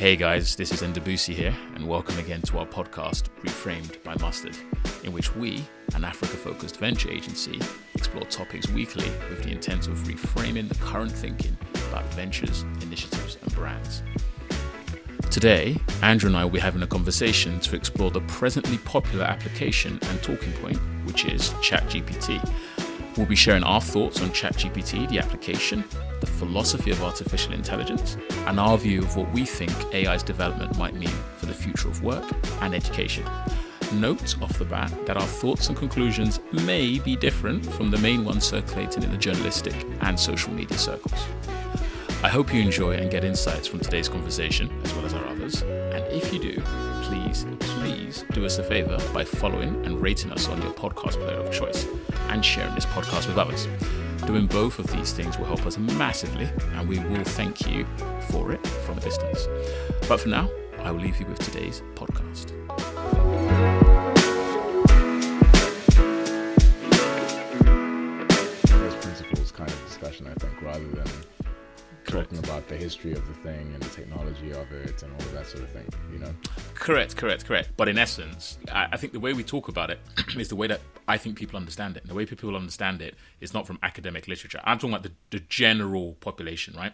Hey guys, this is Ndubuisi here, and welcome again to our podcast, Reframed by Mustard, in which we, an Africa focused venture agency, explore topics weekly with the intent of reframing the current thinking about ventures, initiatives, and brands. Today, Andrew and I will be having a conversation to explore the presently popular application and talking point, which is ChatGPT. We'll be sharing our thoughts on ChatGPT, the application, the philosophy of artificial intelligence, and our view of what we think AI's development might mean for the future of work and education. Note off the bat that our thoughts and conclusions may be different from the main ones circulating in the journalistic and social media circles. I hope you enjoy and get insights from today's conversation, as well as our others. And if you do, please, please do us a favor by following and rating us on your podcast player of choice and sharing this podcast with others. Doing both of these things will help us massively, and we will thank you for it from a distance. But for now, I will leave you with today's podcast. First principles kind of discussion, I think, rather than talking about the history of the thing and the technology of it and all of that sort of thing, you know? Correct, correct, correct. But in essence, I, I think the way we talk about it is the way that I think people understand it. And the way people understand it is not from academic literature. I'm talking about the, the general population, right?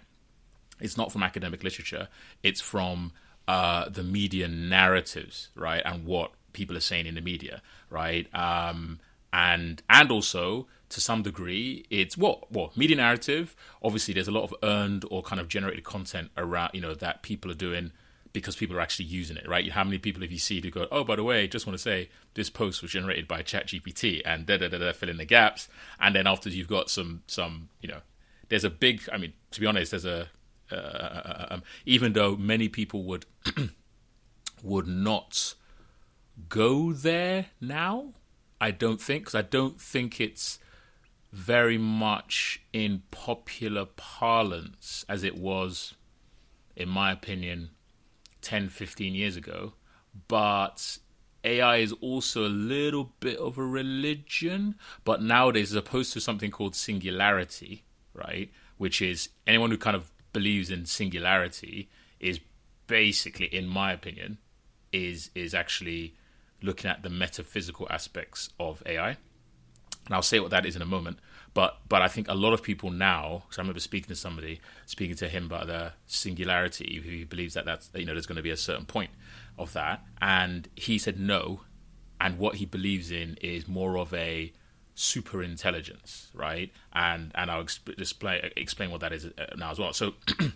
It's not from academic literature. It's from uh, the media narratives, right, and what people are saying in the media, right, um, and and also to some degree, it's what well media narrative. Obviously, there's a lot of earned or kind of generated content around, you know, that people are doing because people are actually using it, right? How many people have you seen who go, oh, by the way, just want to say this post was generated by ChatGPT and da da da da, fill in the gaps, and then after you've got some some, you know, there's a big. I mean, to be honest, there's a uh, um, even though many people would would not go there now, I don't think because I don't think it's very much in popular parlance as it was, in my opinion, 10, 15 years ago. But AI is also a little bit of a religion, but nowadays, as opposed to something called singularity, right, which is anyone who kind of believes in singularity is basically, in my opinion, is is actually looking at the metaphysical aspects of AI. And I'll say what that is in a moment. But but I think a lot of people now, because I remember speaking to somebody, speaking to him about the singularity, who believes that that's you know there's going to be a certain point of that, and he said no, and what he believes in is more of a super intelligence, right? And and I'll exp- display, explain what that is uh, now as well. So.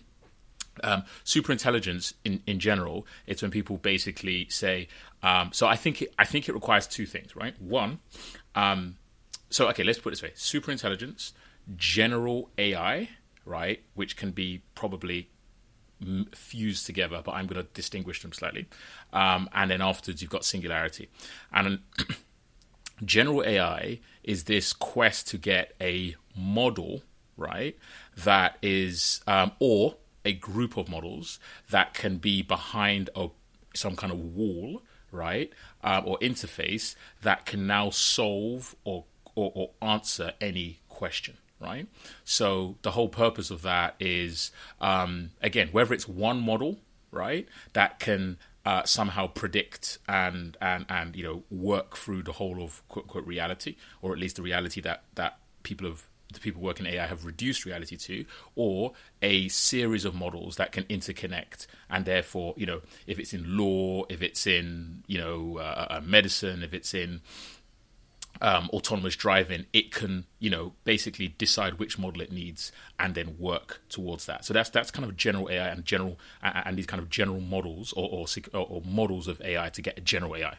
Um, super intelligence in, in general, it's when people basically say. Um, so I think it, I think it requires two things, right? One, um, so okay, let's put it this way: super intelligence, general AI, right, which can be probably fused together, but I'm going to distinguish them slightly. Um, and then afterwards, you've got singularity, and general AI is this quest to get a model, right, that is um, or a group of models that can be behind a some kind of wall, right, um, or interface that can now solve or or, or answer any question right? So the whole purpose of that is, um, again, whether it's one model, right, that can uh, somehow predict and and and you know work through the whole of quote unquote reality, or at least the reality that that people have the people working AI have reduced reality to, or a series of models that can interconnect, and therefore, you know, if it's in law, if it's in you know uh, uh medicine, if it's in um, autonomous driving, it can you know basically decide which model it needs and then work towards that. So that's that's kind of general AI and general and these kind of general models or or, or models of AI to get a general AI.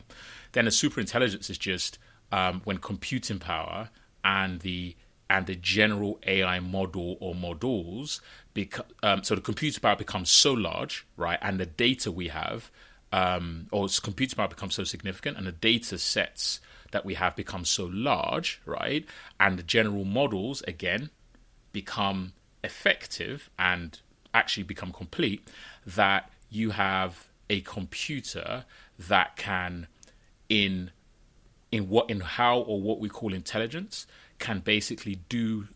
Then a superintelligence is just um, when computing power and the and the general AI model or models, because um, so the computer power becomes so large, right, and the data we have, um, or computer power becomes so significant, and the data sets that we have become so large, right? And the general models, again, become effective and actually become complete that you have a computer that can in in what in how or what we call intelligence can basically do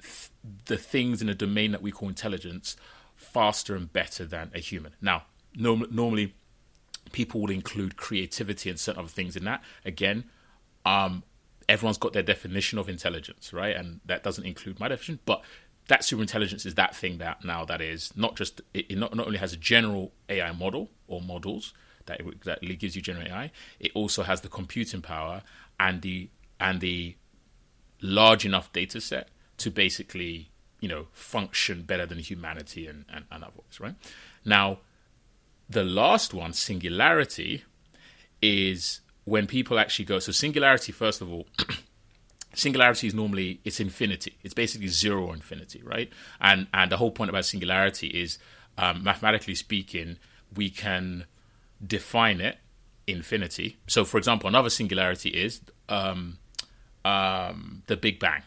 th- the things in a domain that we call intelligence faster and better than a human. Now, norm- normally people would include creativity and certain other things in that. Again, um, everyone's got their definition of intelligence, right? And that doesn't include my definition, but that super intelligence is that thing that now that is not just it, not, not only has a general AI model or models that it, that gives you general AI, it also has the computing power and the and the large enough data set to basically you know function better than humanity and, and, and others, right? Now, the last one, singularity, is when people actually go. So singularity, first of all. singularity is normally it's infinity. It's basically zero or infinity, right? And and the whole point about singularity is, um, mathematically speaking, we can define it infinity. So, for example, another singularity is um, um, the Big Bang,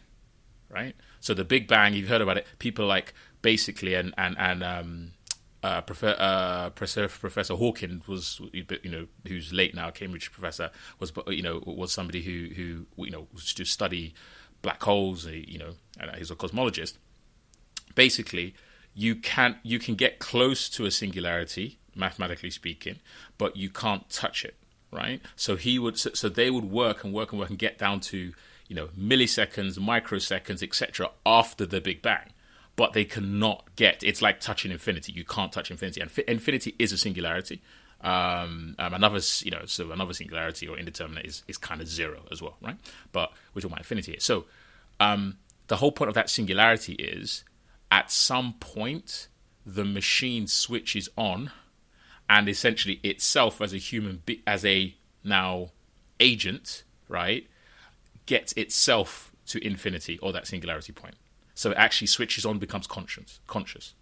right? So the Big Bang, you've heard about it. People like basically and and and um, uh, Prof- uh, Professor Hawking was, you know, who's late now, Cambridge professor, was, you know, was somebody who, who, you know, was to study black holes, you know, and he's a cosmologist. Basically, you can you can get close to a singularity, mathematically speaking, but you can't touch it, right? So he would, so, so they would work and work and work and get down to, you know, milliseconds, microseconds, etc. after the Big Bang but they cannot get. It's like touching infinity. You can't touch infinity, and fi- infinity is a singularity. Um, um, another, you know, so another singularity or indeterminate is, is kind of zero as well, right? But we're talking about infinity here. So um, the whole point of that singularity is at some point the machine switches on, and essentially itself as a human, be- as a now agent, right, gets itself to infinity or that singularity point. So it actually switches on, becomes conscious, conscious,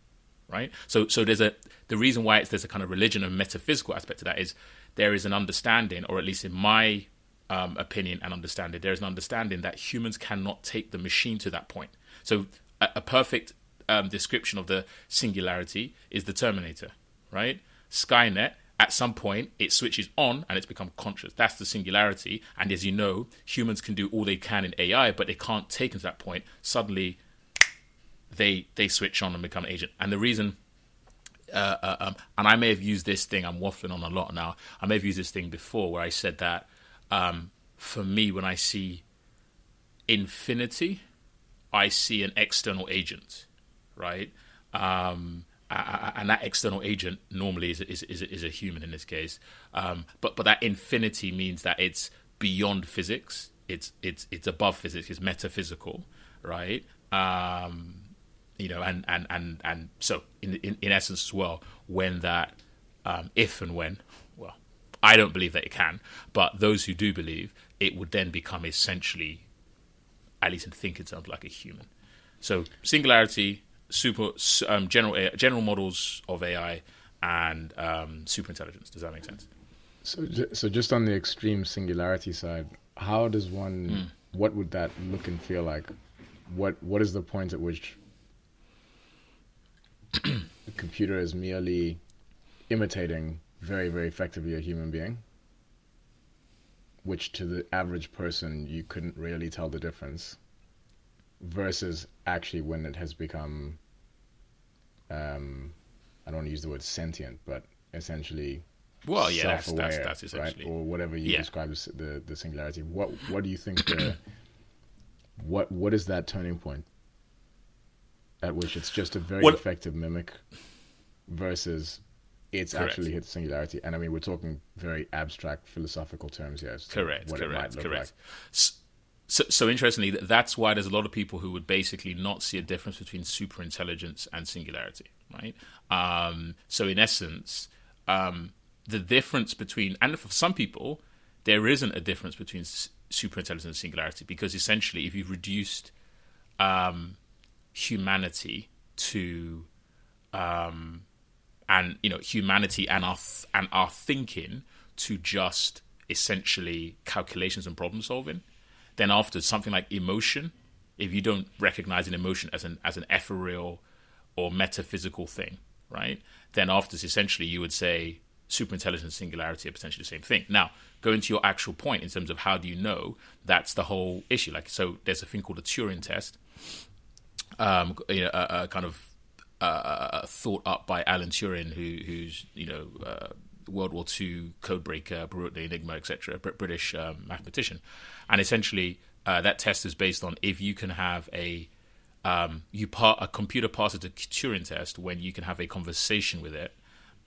right? So, so there's a the reason why it's there's a kind of religion and metaphysical aspect to that is there is an understanding, or at least in my um, opinion and understanding, there is an understanding that humans cannot take the machine to that point. So a, a perfect um, description of the singularity is the Terminator, right? Skynet at some point it switches on and it's become conscious. That's the singularity. And as you know, humans can do all they can in AI, but they can't take them to that point. Suddenly, they they switch on and become an agent. And the reason, uh, uh, um, and I may have used this thing. I'm waffling on a lot now. I may have used this thing before where I said that um, for me, when I see infinity, I see an external agent, right? Um, and that external agent normally is is, is, is a human in this case. Um, but but that infinity means that it's beyond physics. It's it's it's above physics. It's metaphysical, right? Um, you know, and and and and so in in, in essence as well, when that um, if and when, well, I don't believe that it can, but those who do believe, it would then become essentially, at least in thinking terms, like a human. So singularity, super um, general general models of AI, and um, super intelligence. Does that make sense? So, so just on the extreme singularity side, how does one? Mm. What would that look and feel like? What What is the point at which the computer is merely imitating very, very effectively a human being, which to the average person you couldn't really tell the difference, versus actually when it has become, um, I don't want to use the word sentient, but essentially well, yeah, that's, that's, that's right, or whatever you yeah. describe as the the singularity. What what do you think the what what is that turning point at which it's just a very well, effective mimic versus it's correct. actually hit singularity. And I mean, we're talking very abstract philosophical terms here. correct, correct, correct. Like. So, so interestingly, that's why there's a lot of people who would basically not see a difference between super intelligence and singularity, right? Um, so, in essence, um, the difference between, and for some people, there isn't a difference between super intelligence and singularity because essentially, if you've reduced um, humanity to um, and you know humanity and our th- and our thinking to just essentially calculations and problem solving. Then after something like emotion if you don't recognize an emotion as an as an ethereal or metaphysical thing right? Then after essentially you would say superintelligence singularity are potentially the same thing. Now going to your actual point in terms of how do you know that's the whole issue. Like so there's a thing called a turing test um, you know, a, a, kind of uh, thought up by Alan Turing, who, who's you know uh, World War II codebreaker, wrote the Enigma, etc., British um, mathematician, and essentially uh, that test is based on if you can have a um, you part a computer passes the Turing test when you can have a conversation with it,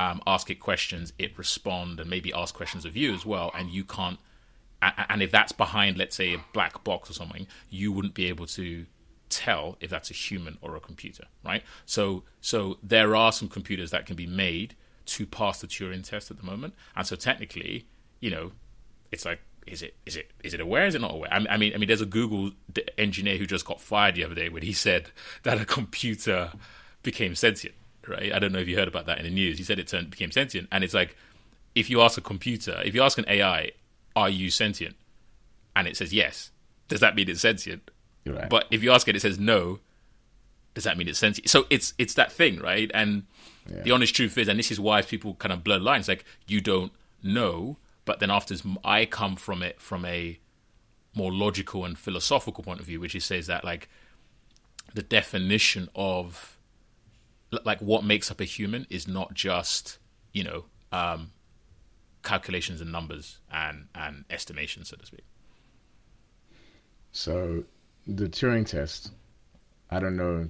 um, ask it questions, it respond, and maybe ask questions of you as well, and you can't. And if that's behind, let's say, a black box or something, you wouldn't be able to tell if that's a human or a computer, right? So, so there are some computers that can be made to pass the Turing test at the moment, and so technically, you know, it's like is it is it is it aware? Is it not aware? I mean, I mean, there's a Google engineer who just got fired the other day when he said that a computer became sentient. Right? I don't know if you heard about that in the news. He said it turned became sentient, and it's like if you ask a computer, if you ask an AI, "Are you sentient?" and it says yes, does that mean it's sentient? Right. But if you ask it, it says no. Does that mean it's sentient? So it's it's that thing, right? And yeah. the honest truth is, and this is why people kind of blur lines. Like you don't know but then after I come from it from a more logical and philosophical point of view, which is says that like the definition of like what makes up a human is not just you know um, calculations and numbers and and estimations, so to speak. So the Turing test, I don't know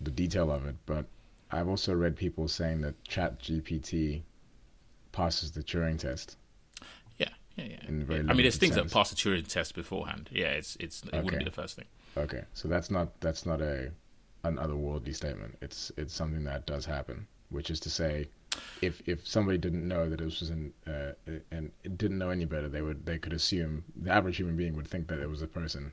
the detail of it, but I've also read people saying that Chat GPT passes the Turing test. Yeah, yeah. In very I mean, there's things sense. that pass the Turing test beforehand. Yeah, it's it's it okay. wouldn't be the first thing. Okay, so that's not that's not a an otherworldly statement. It's it's something that does happen, which is to say, if if somebody didn't know that this was an uh, and didn't know any better, they would they could assume the average human being would think that it was a person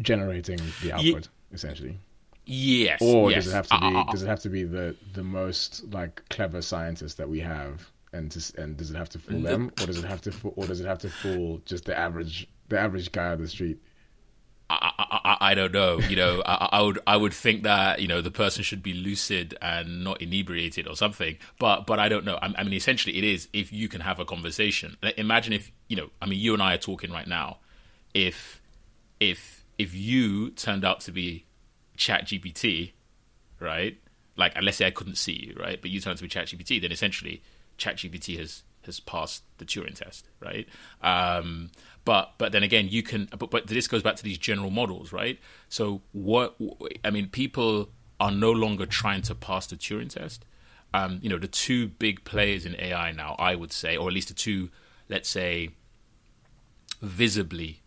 generating the output essentially. Yes. Or yes. does it have to be? Uh, does it have to be the the most like clever scientist that we have and just and does it have to fool them or does it have to fool, or does it have to fool just the average the average guy on the street? I, I, I don't know. You know, I, I, would I would think that you know the person should be lucid and not inebriated or something. But but I don't know. I, I mean, essentially, it is if you can have a conversation. Imagine if you know. I mean, you and I are talking right now. If if if you turned out to be Chat GPT, right? Like, let's say I couldn't see you, right? But you turned out to be Chat GPT, then essentially ChatGPT has has passed the Turing test, right? Um, but but then again, you can. But, but this goes back to these general models, right? So what I mean, people are no longer trying to pass the Turing test. Um, you know, the two big players in AI now, I would say, or at least the two, let's say, visibly,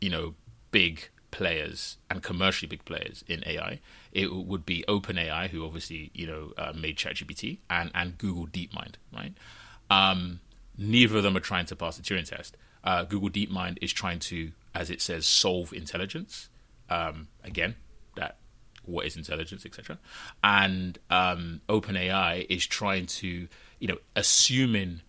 you know, big players and commercially big players in AI, it would be OpenAI, who obviously you know uh, made ChatGPT, and and Google DeepMind, right? Um, neither of them are trying to pass the Turing test. Uh, Google DeepMind is trying to, as it says, solve intelligence. Um, again, that what is intelligence, etc. And um, OpenAI is trying to, you know, assuming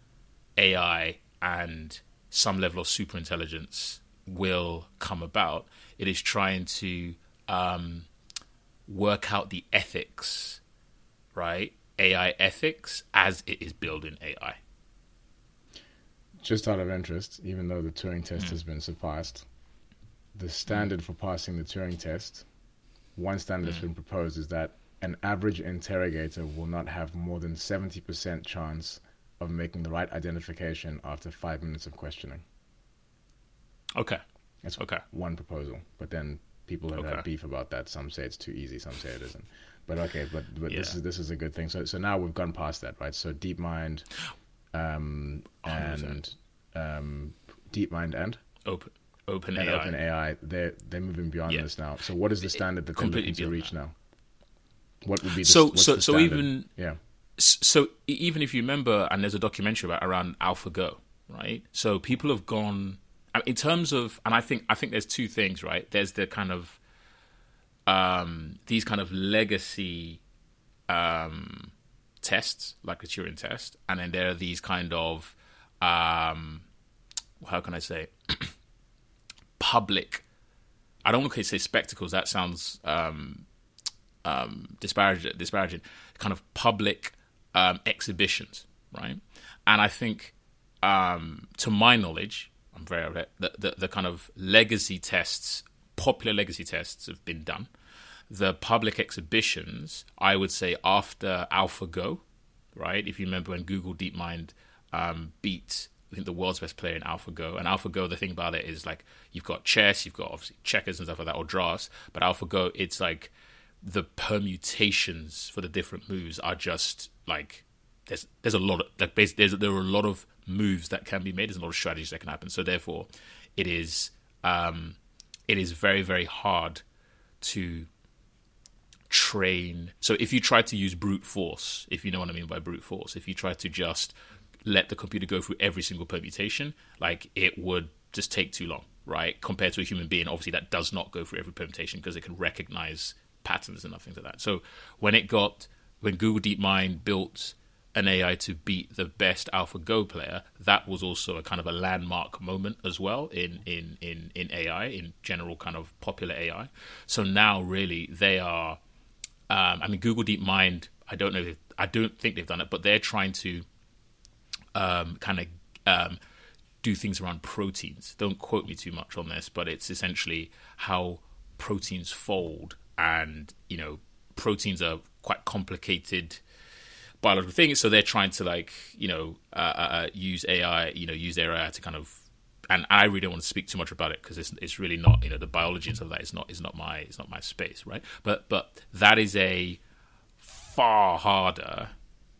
AI and some level of super intelligence will come about it is trying to um, work out the ethics, right? AI ethics as it is building AI. Just out of interest, even though the Turing test mm. has been surpassed, the standard for passing the Turing test, one standard mm. that's been proposed is that an average interrogator will not have more than 70% chance of making the right identification after five minutes of questioning. Okay. That's okay. one proposal, but then people have okay. had beef about that. Some say it's too easy, some say it isn't. But okay, but but yeah. this is this is a good thing. So so now we've gone past that, right? So DeepMind, um, and um, DeepMind and Open Open and AI. Open AI. They're they're moving beyond yeah. this now. So what is the standard that they're looking to reach now? What would be the, so so so even yeah. So even if you remember, and there's a documentary about around AlphaGo, right? So people have gone in terms of, and I think I think there's two things, right? There's the kind of um, these kind of legacy um, tests, like the Turing test, and then there are these kind of um, how can I say public. I don't want to say spectacles. That sounds um, um, disparaging. Disparaging. Kind of public um, exhibitions, right? And I think, um, to my knowledge, I'm very aware the, the, the kind of legacy tests, popular legacy tests have been done. the public exhibitions, I would say after AlphaGo, right? If you remember when Google DeepMind um, beat I think the world's best player in AlphaGo. And AlphaGo, the thing about it is like you've got chess, you've got obviously checkers and stuff like that, or drafts. But AlphaGo, it's like the permutations for the different moves are just like there's there's a lot of like there's there are a lot of moves that can be made. There's a lot of strategies that can happen. So therefore, it is um, it is very very hard to train. So if you try to use brute force, if you know what I mean by brute force, if you try to just let the computer go through every single permutation, like it would just take too long, right? Compared to a human being, obviously that does not go through every permutation because it can recognize patterns and other things like that. So when it got when Google DeepMind built an AI to beat the best AlphaGo player, that was also a kind of a landmark moment as well in in in in AI in general kind of popular AI. So now really they are. Um, I mean, Google DeepMind. I don't know. If, I don't think they've done it, but they're trying to um, kind of um, do things around proteins. Don't quote me too much on this, but it's essentially how proteins fold, and you know, proteins are quite complicated biological things. So they're trying to like you know uh, uh, uh use AI, you know, use AI to kind of. And I really don't want to speak too much about it because it's it's really not you know the biology and stuff like that is not is not my is not my space right. But but that is a far harder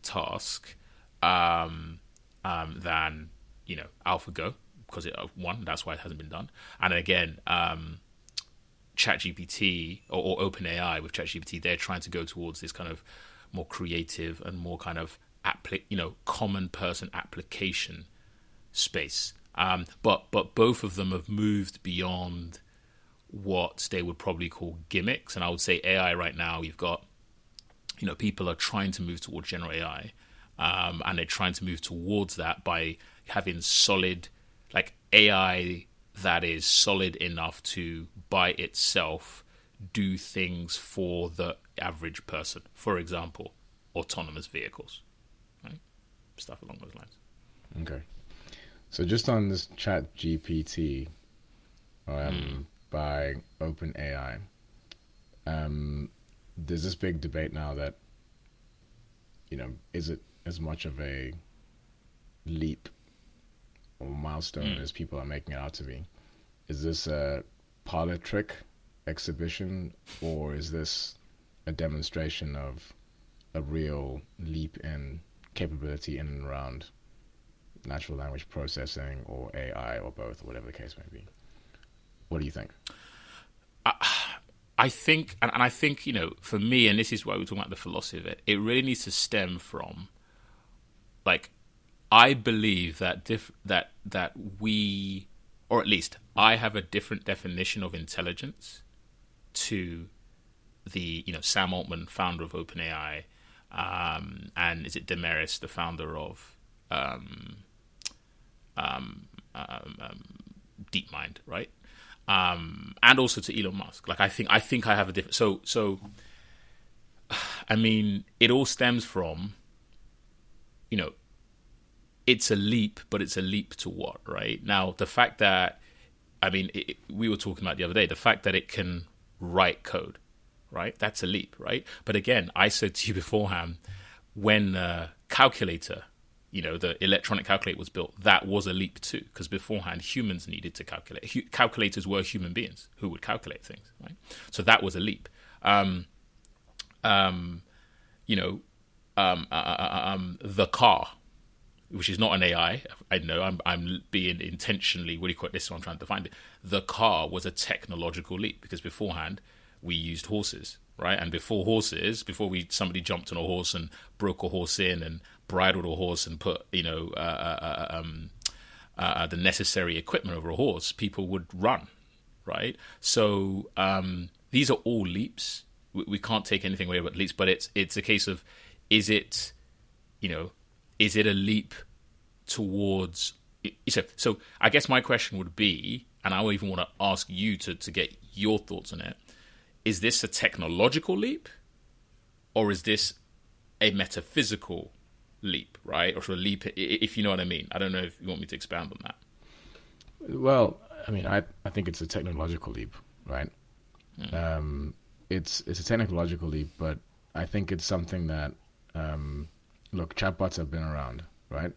task um, um, than you know AlphaGo because it uh, one that's why it hasn't been done, and again. Um, ChatGPT or, or OpenAI with ChatGPT, they're trying to go towards this kind of more creative and more kind of appli- you know common person application space. Um, but but both of them have moved beyond what they would probably call gimmicks, and I would say AI right now. You've got you know people are trying to move towards general AI, um, and they're trying to move towards that by having solid, like AI that is solid enough to by itself do things for the average person. For example, autonomous vehicles, right? Stuff along those lines. Okay. So just on this Chat GPT um, mm. by OpenAI, um, there's this big debate now that you know is it as much of a leap or milestone mm. as people are making it out to be. Is this a parlor trick exhibition, or is this a demonstration of a real leap in capability in and around natural language processing or AI or both, or whatever the case may be? What do you think? I think, and, I think, you know, for me, and this is why we're talking about the philosophy of it, it really needs to stem from like I believe that that that we, or at least I have a different definition of intelligence to the you know Sam Altman, founder of OpenAI, um, and is it Demirtas, the founder of um, um, um, um DeepMind, right? Um, and also to Elon Musk. Like I think I think I have a different. So so, I mean, it all stems from you know, it's a leap, but it's a leap to what, right? Now, the fact that, I mean, it, we were talking about the other day, the fact that it can write code, right? That's a leap, right? But again, I said to you beforehand, when uh, calculator, you know, the electronic calculator was built, that was a leap too, because beforehand humans needed to calculate. Calculators were human beings who would calculate things, right? So that was a leap. Um, um, you know, um, uh, uh, uh, um, the car, which is not an AI. I know I'm, I'm being intentionally, what do you call it? This is what I'm trying to find it. The car was a technological leap because beforehand we used horses, right? And before horses, before we somebody jumped on a horse and broke a horse in and bridled a horse and put, you know, uh, uh, uh um, the necessary equipment over a horse, people would run, right? So um, these are all leaps. We, we can't take anything away but leaps, but it's it's a case of is it, you know, is it a leap towards? So, so I guess my question would be, and I even want to ask you to, to get your thoughts on it. Is this a technological leap, or is this a metaphysical leap, right? Or a leap, if you know what I mean. I don't know if you want me to expand on that. Well, I mean, I I think it's a technological leap, right? Mm. Um, it's it's a technological leap, but I think it's something that um, look, chatbots have been around, right?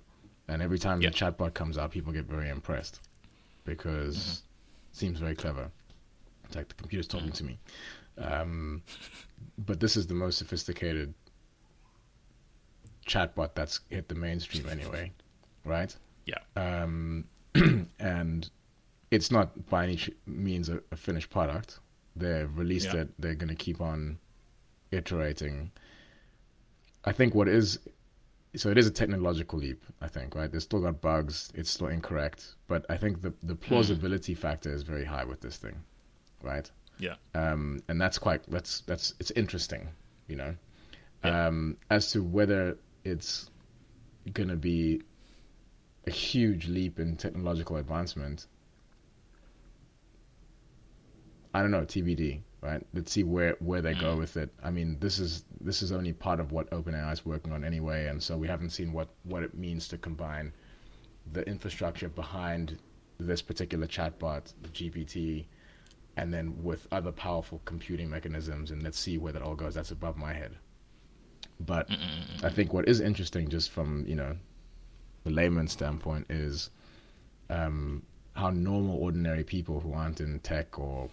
And every time Yeah. the chatbot comes out, people get very impressed because Mm-hmm. it seems very clever. It's like the computer's talking to me. Um, but this is the most sophisticated chatbot that's hit the mainstream anyway, right? Yeah. um, and it's not by any means a, a finished product. They've released Yeah. it. They're going to keep on iterating. I think what is so it is a technological leap. I think right. There's still got bugs. It's still incorrect, but I think the the plausibility factor is very high with this thing, right? Yeah. um, and that's quite that's that's it's interesting, you know. Yeah. Um, as to whether it's going to be a huge leap in technological advancement, I don't know. TBD, right? Let's see where where they go with it. I mean, this is this is only part of what OpenAI is working on anyway, and so we haven't seen what what it means to combine the infrastructure behind this particular chatbot, the GPT, and then with other powerful computing mechanisms, and let's see where that all goes. That's above my head. But I think what is interesting, just from you know the layman's standpoint, is um, how normal, ordinary people who aren't in tech or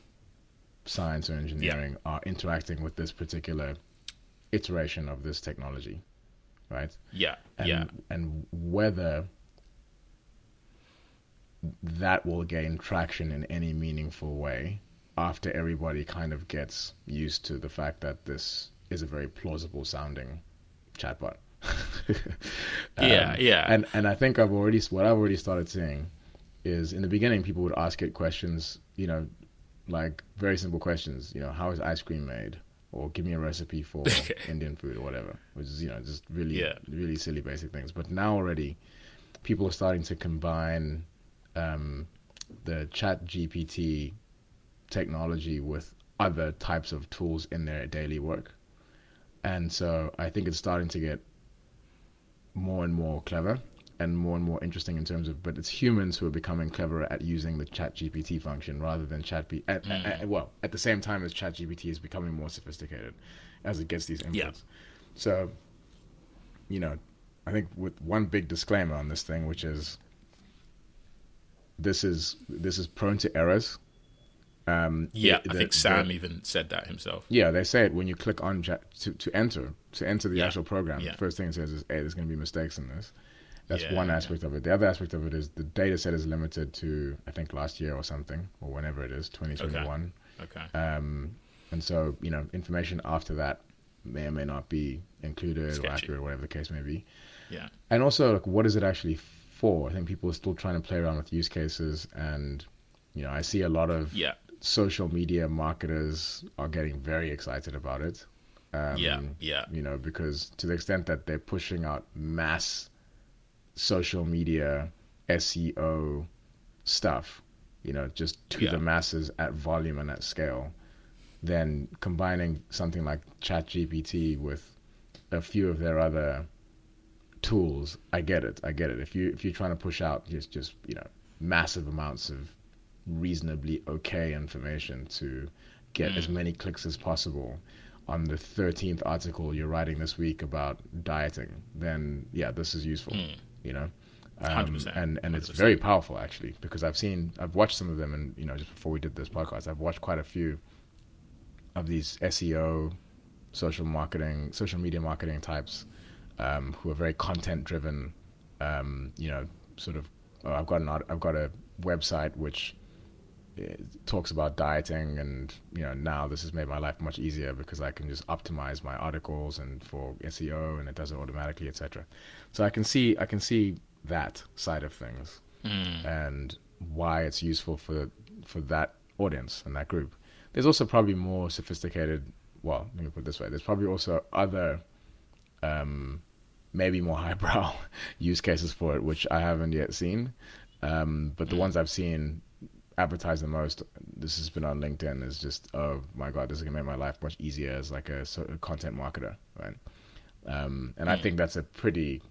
science or engineering are interacting with this particular iteration of this technology, right? Yeah. and, yeah. and whether that will gain traction in any meaningful way after everybody kind of gets used to the fact that this is a very plausible sounding chatbot. Yeah, yeah. Um, And and I think I've already what I've already started seeing is in the beginning people would ask it questions, you know, like very simple questions, you know, how is ice cream made? Or give me a recipe for Indian food or whatever, which is, you know, just really, Yeah. really silly basic things. But now already people are starting to combine um, the chat GPT technology with other types of tools in their daily work. And so I think it's starting to get more and more clever and more and more interesting in terms of, but it's humans who are becoming cleverer at using the chat GPT function rather than chat B. At, at- at- well, at the same time as chat GPT is becoming more sophisticated as it gets these inputs. Yeah. So, you know, I think with one big disclaimer on this thing, which is this is this is prone to errors. Um, Yeah, it- I the- think the- Sam even said that himself. yeah, they say it when you click on chat to, to enter to enter the Yeah. actual program. Yeah. The first thing it says is, "Hey, there's going to be mistakes in this." That's Yeah, one yeah. aspect of it. The other aspect of it is the data set is limited to I think last year or something or whenever it is, 2021. Okay. Um, and so you know, information after that may or may not be included or accurate, whatever the case may be. Yeah. And also, like, what is it actually for? I think people are still trying to play around with use cases, and you know, I see a lot of Yeah. social media marketers are getting very excited about it. Um, Yeah. Yeah. You know, because to the extent that they're pushing out mass social media SEO stuff, you know, just to Yeah. the masses at volume and at scale, then combining something like ChatGPT with a few of their other tools, I get it. I get it. If you if you're trying to push out just just you know massive amounts of reasonably okay information to get as mm. many clicks as possible on the 13th article you're writing this week about dieting, then yeah, this is useful. Mm. You know. Um, 100%, and and it's 100%. very powerful actually because I've seen I've watched some of them and you know just before we did this podcast I've watched quite a few of these SEO, social marketing, social media marketing types um, who are very content driven. Um, you know, sort of. Oh, I've got an art- I've got a website which talks about dieting, and you know now this has made my life much easier because I can just optimize my articles and for SEO, and it does it automatically, etc. So I can see I can see that side of things and why it's useful for for that audience and that group. There's also probably more sophisticated. Well, let me put it this way: there's probably also other, um, maybe more highbrow use cases for it, which I haven't yet seen. Um, but the ones I've seen advertised the most, this has been on LinkedIn, is just oh my god, this is gonna make my life much easier as like a, sort of content marketer, right? Um, and I think that's a pretty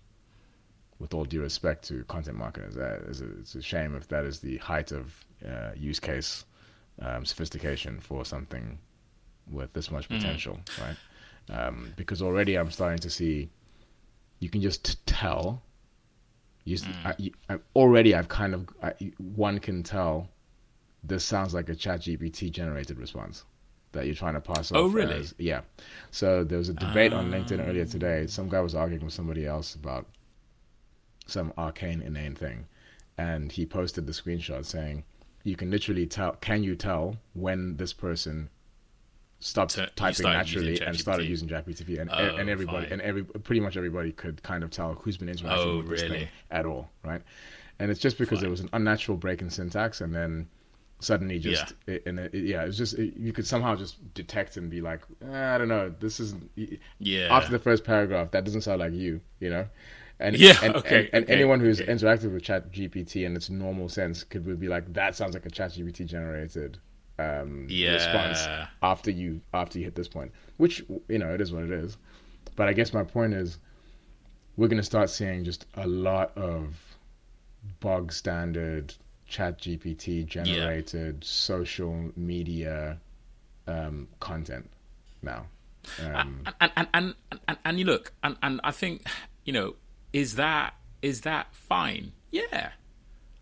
with all due respect to content marketers, that is a, it's a shame if that is the height of uh, use case um, sophistication for something with this much potential, mm. right? Um, because already I'm starting to see you can just tell. You, mm. I, I, already I've kind of I, one can tell this sounds like a chat GPT generated response that you're trying to pass oh, off. Oh, really? As, yeah. So there was a debate um... on LinkedIn earlier ah. today. Some guy was arguing with somebody else about some arcane inane thing, and he posted the screenshot saying, "You can literally tell. Can you tell when this person stopped so typing naturally and started using ChatGPT, and, oh, and everybody fine. and every pretty much everybody could kind of tell who's been interacting oh, with this thing at all, right? And it's just because fine. there was an unnatural break in syntax, and then suddenly just yeah. It, and it, yeah, it's just it, you could somehow just detect and be like, eh, I don't know, this is yeah. After the first paragraph, that doesn't sound like you, you know. And yeah, and, okay, and, and okay, anyone who's okay. interacted with Chat GPT in its normal sense could be like, that sounds like a Chat GPT generated um, yeah. response after you after you hit this point, which you know it is what it is. But I guess my point is, we're going to start seeing just a lot of bog standard chat GPT generated yeah. social media um, content now. Um, and, and, and, and, and you look, and, and I think, you know, is that is that fine? Yeah,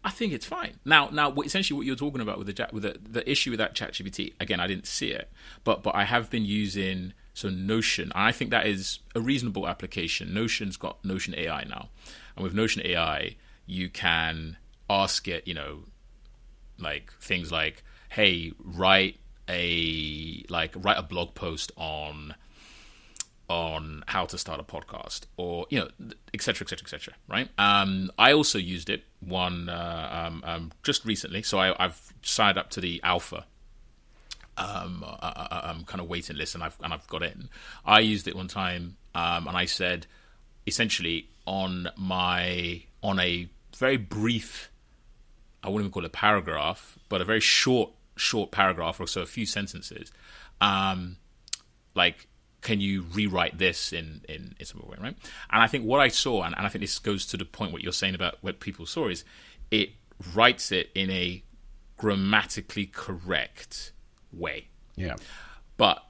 I think it's fine. Now, now, essentially, what you're talking about with the with the, the issue with that ChatGPT, again, I didn't see it, but but I have been using so Notion, and I think that is a reasonable application. Notion's got Notion AI now, and with Notion AI, you can ask it, you know, like things like, "Hey, write a like write a blog post on." on how to start a podcast or you know etc etc etc right um, i also used it one uh, um, um, just recently so I, have signed up to the alpha um, uh, uh, uh um, kind of waiting list and I've and I've got in. I used it one time um, and I said essentially on my on a very brief I wouldn't even call it a paragraph but a very short short paragraph or so a few sentences um, like can you rewrite this in, in, in some way, right? And I think what I saw, and, and I think this goes to the point what you're saying about what people saw, is it writes it in a grammatically correct way. Yeah. But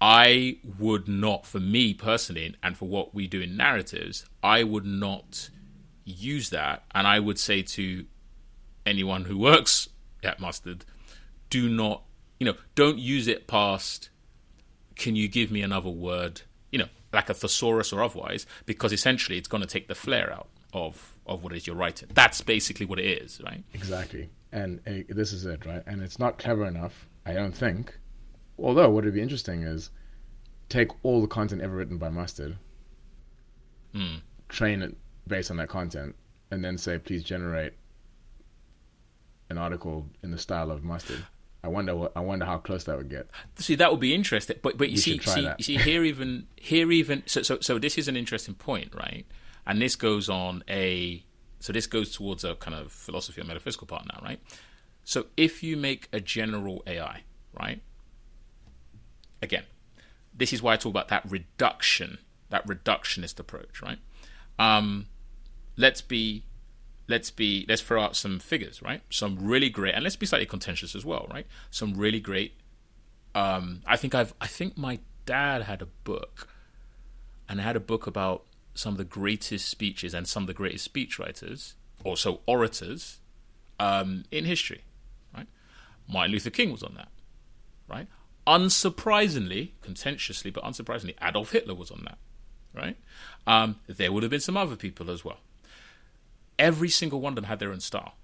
I would not, for me personally, and for what we do in narratives, I would not use that. And I would say to anyone who works at Mustard, do not, you know, don't use it past can you give me another word, you know, like a thesaurus or otherwise, because essentially it's going to take the flair out of, of what it is you're writing. That's basically what it is, right? Exactly. And uh, this is it, right? And it's not clever enough, I don't think. Although, what would be interesting is take all the content ever written by Mustard, mm. train it based on that content, and then say, please generate an article in the style of Mustard. I wonder what I wonder how close that would get. See, that would be interesting. But but you see, see, you see here even here even so so so this is an interesting point, right? And this goes on a so this goes towards a kind of philosophy or metaphysical part now, right? So if you make a general AI, right? Again, this is why I talk about that reduction, that reductionist approach, right? Um, let's be let's be let's throw out some figures, right? Some really great, and let's be slightly contentious as well, right? Some really great. Um, I think I've I think my dad had a book, and I had a book about some of the greatest speeches and some of the greatest speechwriters, also orators, um, in history, right? Martin Luther King was on that, right? Unsurprisingly, contentiously, but unsurprisingly, Adolf Hitler was on that, right? Um, there would have been some other people as well every single one of them had their own style.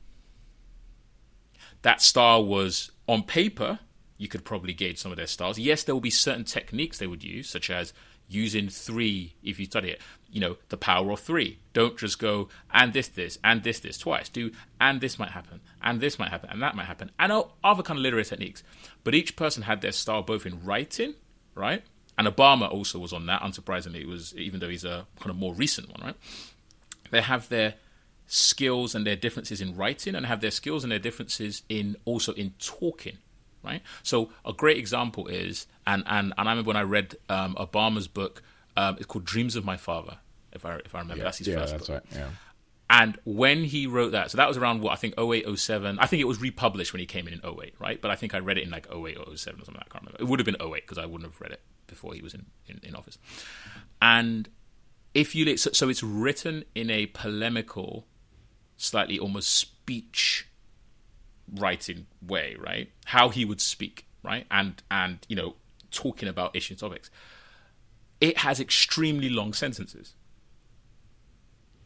That style was on paper, you could probably gauge some of their styles. Yes, there will be certain techniques they would use, such as using three, if you study it, you know, the power of three. Don't just go and this, this, and this, this twice. Do and this might happen, and this might happen, and that might happen, and other kind of literary techniques. But each person had their style both in writing, right? And Obama also was on that. Unsurprisingly, it was even though he's a kind of more recent one, right? They have their skills and their differences in writing and have their skills and their differences in also in talking right so a great example is and and, and i remember when i read um, obama's book um, it's called dreams of my father if i if i remember yeah, that's his yeah, first that's book right yeah And when he wrote that, so that was around what I think 08, 07. I think it was republished when he came in in 08, right? But I think I read it in like 08 or 07 or something. I can't remember. It would have been 08 because I wouldn't have read it before he was in, in, in office. And if you so, so it's written in a polemical, slightly almost speech writing way, right? How he would speak, right? And and you know, talking about issue topics. It has extremely long sentences.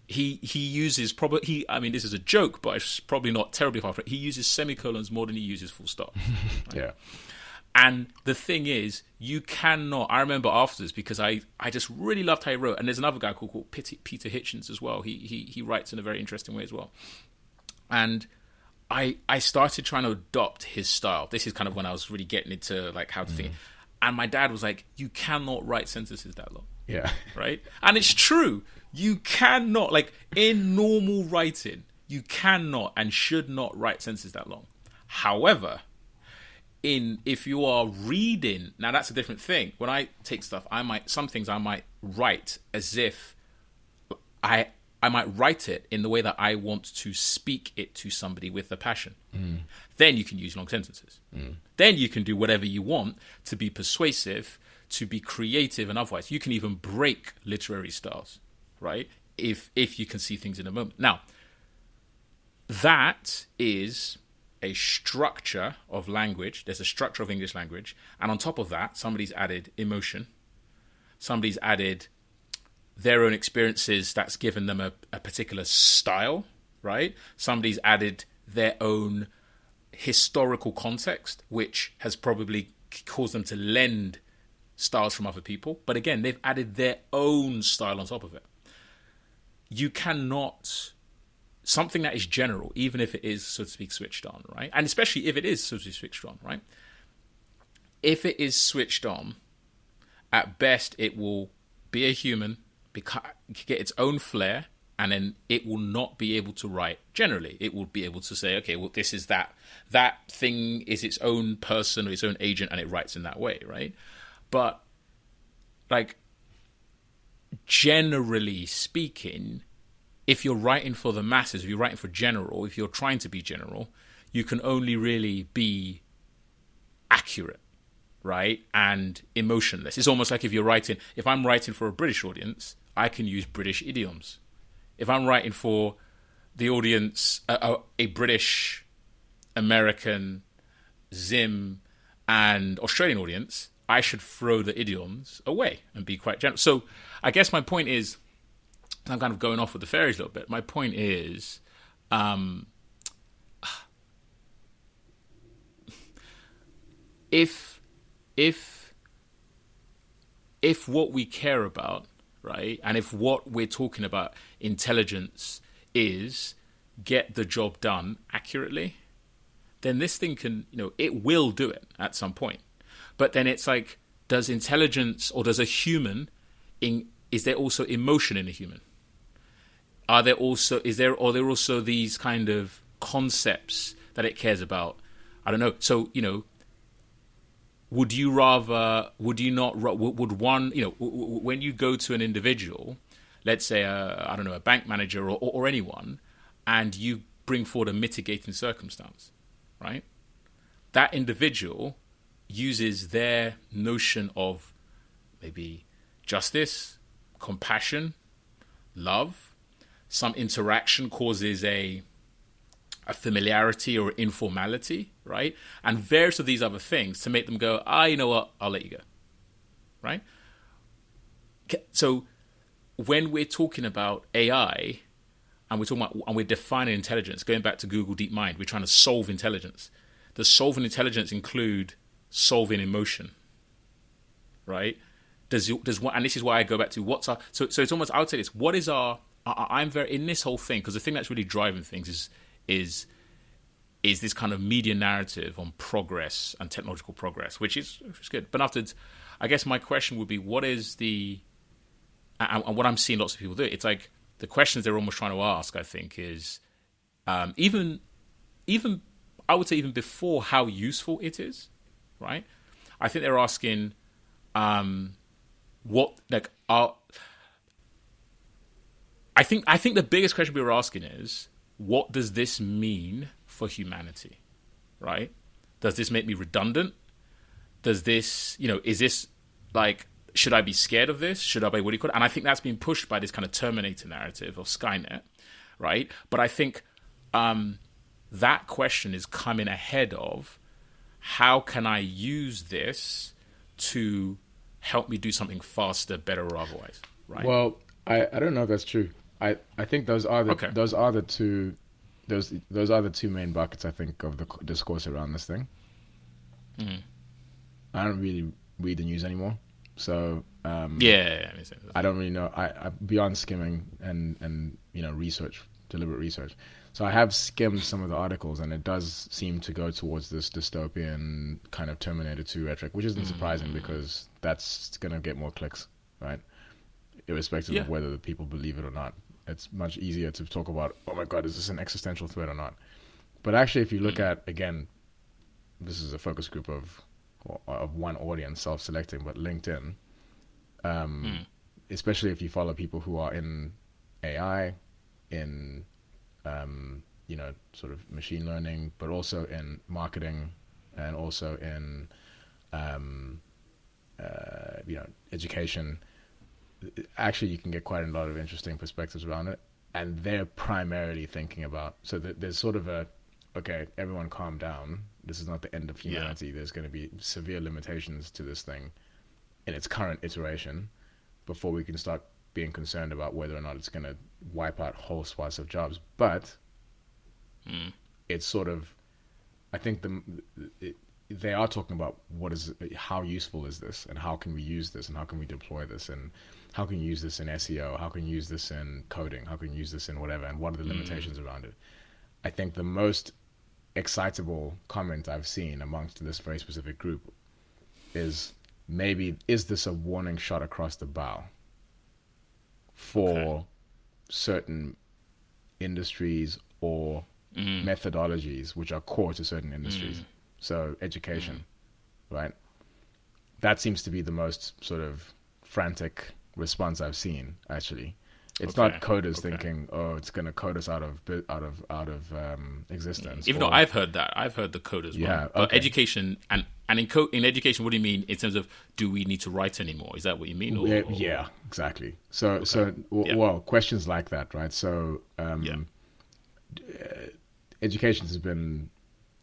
He he uses probably he I mean this is a joke, but it's probably not terribly far from it. He uses semicolons more than he uses full stop. Right? yeah. And the thing is, you cannot. I remember afterwards because I, I just really loved how he wrote. And there's another guy called, called Peter Hitchens as well. He, he he writes in a very interesting way as well. And I I started trying to adopt his style. This is kind of when I was really getting into like how to mm. think. And my dad was like, "You cannot write sentences that long." Yeah. Right. And it's true. You cannot like in normal writing, you cannot and should not write sentences that long. However, in if you are reading now that's a different thing. When i take stuff i might some things i might write as if i i might write it in the way that i want to speak it to somebody with a passion. Mm. then you can use long sentences. Mm. then you can do whatever you want to be persuasive to be creative and otherwise. You can even break literary styles right? If if you can see things in a moment. Now that is a structure of language. There's a structure of English language. And on top of that, somebody's added emotion. Somebody's added their own experiences that's given them a, a particular style, right? Somebody's added their own historical context, which has probably caused them to lend styles from other people. But again, they've added their own style on top of it. You cannot something that is general, even if it is, so to speak, switched on, right? And especially if it is, so to speak, switched on, right? If it is switched on, at best it will be a human, get its own flair, and then it will not be able to write generally. It will be able to say, okay, well, this is that. That thing is its own person or its own agent, and it writes in that way, right? But, like, generally speaking, if you're writing for the masses, if you're writing for general, if you're trying to be general, you can only really be accurate, right? And emotionless. It's almost like if you're writing, if I'm writing for a British audience, I can use British idioms. If I'm writing for the audience, a, a British, American, Zim, and Australian audience, I should throw the idioms away and be quite general. So I guess my point is I'm kind of going off with the fairies a little bit. My point is, um, if if if what we care about, right, and if what we're talking about intelligence is get the job done accurately, then this thing can, you know, it will do it at some point. But then it's like, does intelligence or does a human, in, is there also emotion in a human? Are there also is there are there also these kind of concepts that it cares about? I don't know. So you know, would you rather? Would you not? Would one? You know, when you go to an individual, let's say a, I don't know a bank manager or, or anyone, and you bring forward a mitigating circumstance, right? That individual uses their notion of maybe justice, compassion, love, some interaction causes a a familiarity or informality, right? And various of these other things to make them go, ah, you know what, I'll let you go, right? So when we're talking about AI and we're talking about and we're defining intelligence, going back to Google DeepMind, we're trying to solve intelligence. Does solving intelligence include solving emotion, right? Does does what? and this is why I go back to what's our so so it's almost I would say this: what is our I, am very in this whole thing because the thing that's really driving things is is is this kind of media narrative on progress and technological progress, which is which is good. But afterwards, I guess my question would be, what is the and, and what I'm seeing lots of people do? It's like the questions they're almost trying to ask. I think is um, even even I would say even before how useful it is, right? I think they're asking um, what like are I think I think the biggest question we were asking is what does this mean for humanity? Right? Does this make me redundant? Does this, you know, is this like should I be scared of this? Should I be what do you call it? And I think that's been pushed by this kind of Terminator narrative of Skynet, right? But I think um, that question is coming ahead of how can I use this to help me do something faster, better, or otherwise, right? Well, I, I don't know if that's true. I, I think those are the Okay. those are the two those those are the two main buckets I think of the discourse around this thing. Mhm. I don't really read the news anymore, so um, yeah, makes sense. I don't really know. I, I beyond skimming and and you know research, deliberate research. So I have skimmed some of the articles, and it does seem to go towards this dystopian kind of Terminator 2 rhetoric, which isn't surprising because that's going to get more clicks, right? Irrespective Yeah. of whether the people believe it or not. It's much easier to talk about, oh my god, is this an existential threat or not? But actually, if you look at again, this is a focus group of of one audience, self-selecting, but LinkedIn, um, especially if you follow people who are in AI, in um, you know, sort of machine learning, but also in marketing and also in um, uh, you know education. Actually, you can get quite a lot of interesting perspectives around it, and they're primarily thinking about. So th- there's sort of a okay, everyone calm down. This is not the end of Yeah. humanity. There's going to be severe limitations to this thing in its current iteration before we can start being concerned about whether or not it's going to wipe out whole swaths of jobs. But Mm. it's sort of, I think the it, they are talking about what is how useful is this and how can we use this and how can we deploy this and how can you use this in SEO, how can you use this in coding, how can you use this in whatever, and what are the mm. limitations around it. I think the most excitable comment I've seen amongst this very specific group is maybe is this a warning shot across the bow for Okay. certain industries or Mm. methodologies which are core to certain industries. Mm. So education, mm. right? That seems to be the most sort of frantic response I've seen. Actually, it's Okay, not coders okay. thinking, "Oh, it's going to code us out of out of out of um, existence." Even or- though I've heard that, I've heard the code as well. Yeah, But education and and in co- in education, what do you mean in terms of do we need to write anymore? Is that what you mean? Or, yeah, or- yeah, exactly. So, so w- Yeah. well, questions like that, right? So, um, Yeah. uh, education has been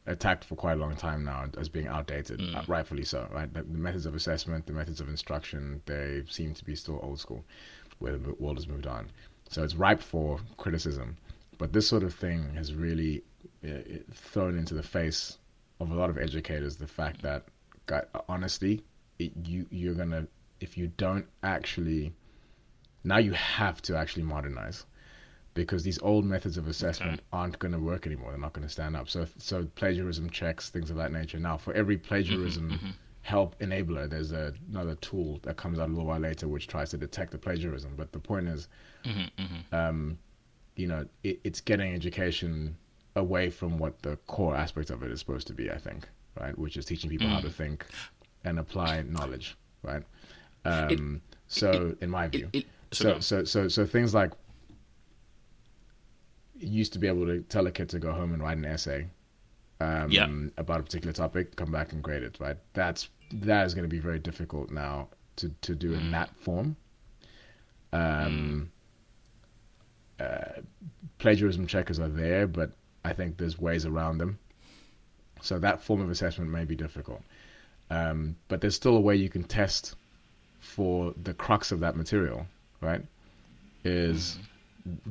attacked for quite a long time now as being outdated, Mm. rightfully so, right? The, methods of assessment, the methods of instruction, they seem to be still old school, where the world has moved on. So it's ripe for criticism. But this sort of thing has really uh, thrown into the face of a lot of educators the fact that, guy- honestly, it, you you're gonna if you don't actually now you have to actually modernize because these old methods of assessment Okay. aren't going to work anymore. They're not going to stand up. So, so plagiarism checks, things of that nature. Now, for every plagiarism Mm-hmm, help enabler, there's a, another tool that comes out a little while later which tries to detect the plagiarism. But the point is, Mm-hmm, um, you know, it, it's getting education away from what the core aspect of it is supposed to be. I think, right, which is teaching people Mm. how to think and apply knowledge, right? Um, so, in my view, It, it, so, so, so, so, things like used to be able to tell a kid to go home and write an essay um, Yeah. about a particular topic, come back and grade it. Right? That's that is going to be very difficult now to to do Mm. in that form. Um, uh, plagiarism checkers are there, but I think there's ways around them. So that form of assessment may be difficult, um, but there's still a way you can test for the crux of that material, right? Is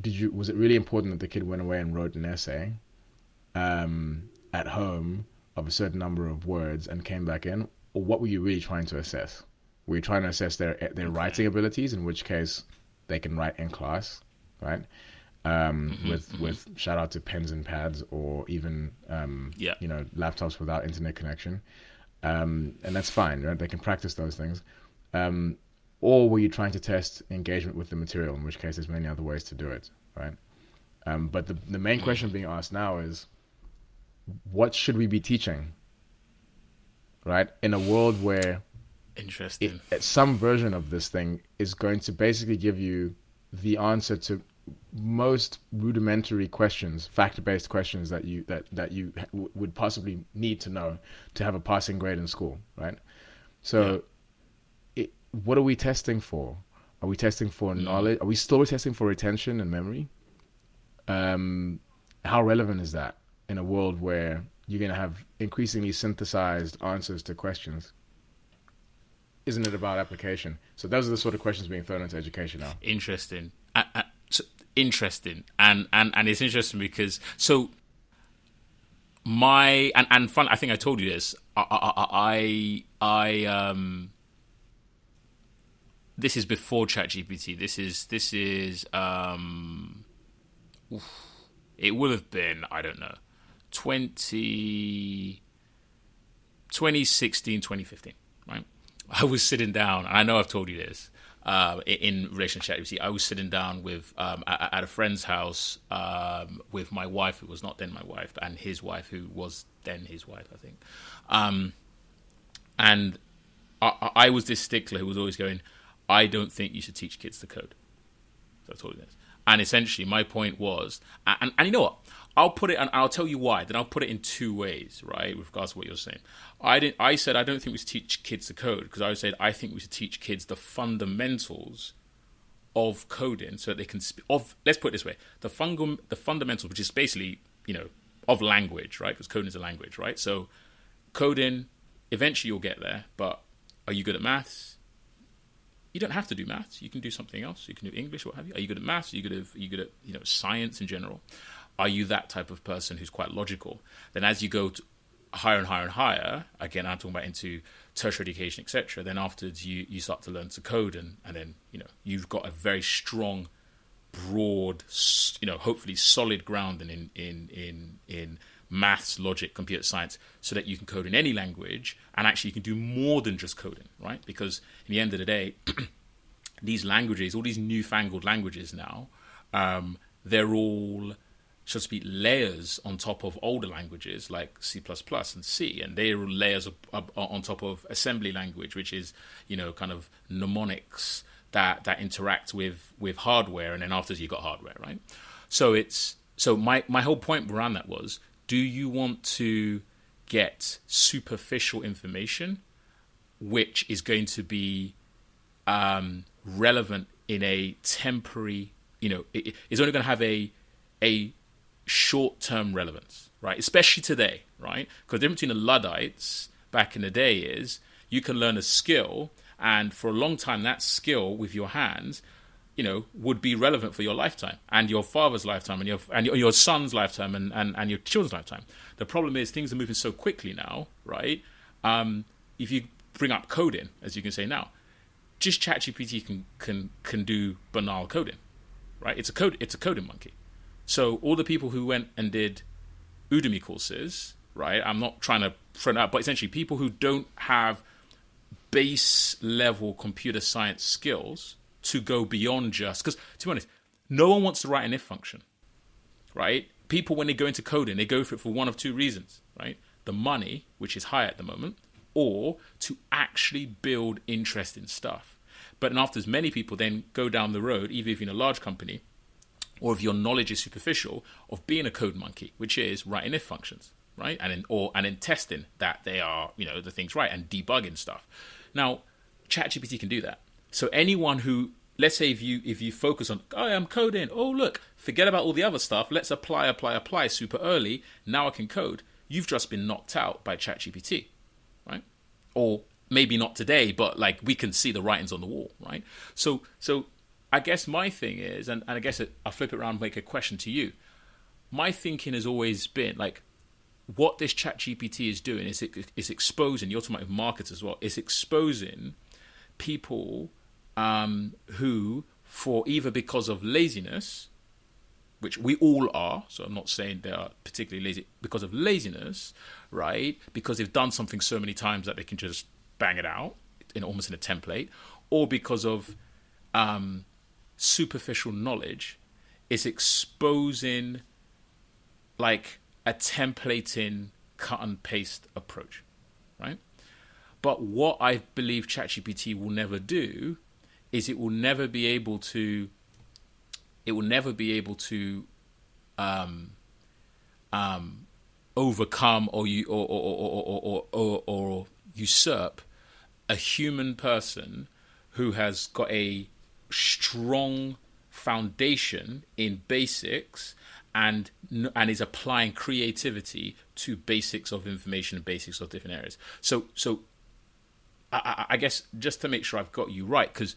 did you was it really important that the kid went away and wrote an essay um, at home of a certain number of words and came back in, or what were you really trying to assess? Were you trying to assess their their writing abilities, in which case they can write in class, right? Um, with with shout out to pens and pads, or even um, Yeah. you know laptops without internet connection, um, and that's fine, right? They can practice those things. Or were you trying to test engagement with the material? In which case, there's many other ways to do it, right? Um, but the the main question being asked now is, what should we be teaching? Right, in a world where interesting. it, some version of this thing is going to basically give you the answer to most rudimentary questions, factor-based questions that you that that you w- would possibly need to know to have a passing grade in school, right? So, what are we testing for? Are we testing for mm. knowledge? Are we still testing for retention and memory? Um, how relevant is that in a world where you're going to have increasingly synthesized answers to questions? Isn't it about application? So those are the sort of questions being thrown into education now. Interesting. Uh, uh, so interesting, and and and it's interesting because so my and and fun. I think I told you this. I I I, I um. This is before ChatGPT. This is this is um. Oof, it would have been I don't know 20, 2016 2015 right I was sitting down I know I've told you this uh, in relation to ChatGPT, I was sitting down with um, at, at, a friend's house um, with my wife, who was not then my wife, and his wife, who was then his wife, I think. Um, and I, I, was this stickler who was always going, "I don't think you should teach kids to code." So I told you this. And essentially, my point was, and, and, you know what? I'll put it, and I'll tell you why. Then I'll put it in two ways, right? With regards to what you're saying, I didn't. I said I don't think we should teach kids to code because I said I think we should teach kids the fundamentals of coding so that they can sp- of. Let's put it this way: the fungum, the fundamentals, which is basically you know of language, right? Because coding is a language, right? So coding, eventually you'll get there, but are you good at maths? You don't have to do maths. You can do something else. You can do English, what have you. Are you good at maths? Are you good at are you good at you know science in general? are you that type of person who's quite logical? Then as you go higher and higher and higher, again, I'm talking about into tertiary education, etc. Then afterwards, you you start to learn to code, and and then you know you've got a very strong, broad, you know, hopefully solid ground in in in in maths, logic, computer science, so that you can code in any language, and actually you can do more than just coding, right? Because in the end of the day, these languages, all these newfangled languages now, um, they're all so to speak, layers on top of older languages like C++ and C, and they are layers on top of assembly language, which is you know kind of mnemonics that that interact with with hardware, and then after you've got hardware, right? So it's so my my whole point around that was: Do you want to get superficial information, which is going to be um, relevant in a temporary, you know, it, it's only going to have a a short term relevance, right? Especially today, right? Because the difference between the Luddites back in the day is you can learn a skill, and for a long time, that skill with your hands, you know, would be relevant for your lifetime and your father's lifetime and your and your, your son's lifetime and, and, and your children's lifetime. The problem is things are moving so quickly now, right? Um, if you bring up coding, as you can say now, just ChatGPT can can can do banal coding, right? It's a code it's a coding monkey. So all the people who went and did Udemy courses, right? I'm not trying to front out, but essentially people who don't have base level computer science skills to go beyond just because to be honest, no one wants to write an if function, right? People when they go into coding, they go for it for one of two reasons, right? The money, which is high at the moment, or to actually build interesting stuff. But and after as many people then go down the road, even if you're in a large company, or if your knowledge is superficial of being a code monkey, which is writing if functions, right? And in, or and in testing that they are, you know, the things right and debugging stuff. Now, ChatGPT can do that. So anyone who let's say if you if you focus on oh I'm coding, oh look, forget about all the other stuff, let's apply, apply, apply super early, now I can code. You've just been knocked out by ChatGPT, right? Or maybe not today, but like we can see the writings on the wall, right? So so I guess my thing is, and, and I guess I'll flip it around and make a question to you. My thinking has always been like, what this chat GPT is doing is it is exposing, you're talking about markets as well, it's exposing people um, who, for either because of laziness, which we all are, so I'm not saying they are particularly lazy, because of laziness, right? Because they've done something so many times that they can just bang it out in almost in a template, or because of um, superficial knowledge is exposing like a templating cut and paste approach, right? But what I believe ChatGPT will never do is it will never be able to it will never be able to um, um, overcome or you or or, or, or, or, or usurp a human person who has got a strong foundation in basics and and is applying creativity to basics of information and basics of different areas. So so I, I guess just to make sure I've got you right, because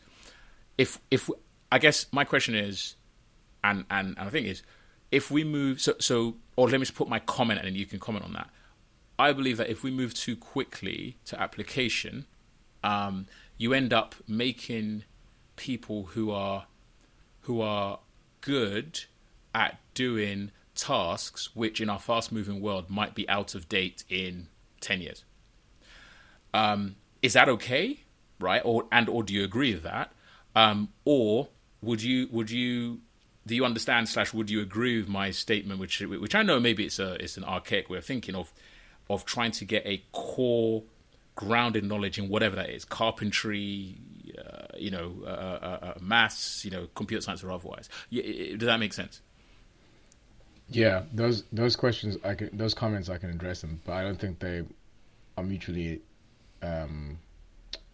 if if I guess my question is, and and, and I think is, if we move so so or let me just put my comment and you can comment on that. I believe that if we move too quickly to application, um, you end up making people who are who are good at doing tasks which in our fast moving world might be out of date in 10 years. Um, is that okay? Right? Or and or do you agree with that um, or would you would you do you understand slash would you agree with my statement which which i know maybe it's a it's an archaic way of thinking of of trying to get a core grounded knowledge in whatever that is carpentry uh, you know uh, uh, uh maths you know computer science or otherwise. Does that make sense? Yeah those those questions i can those comments i can address them but i don't think they are mutually um,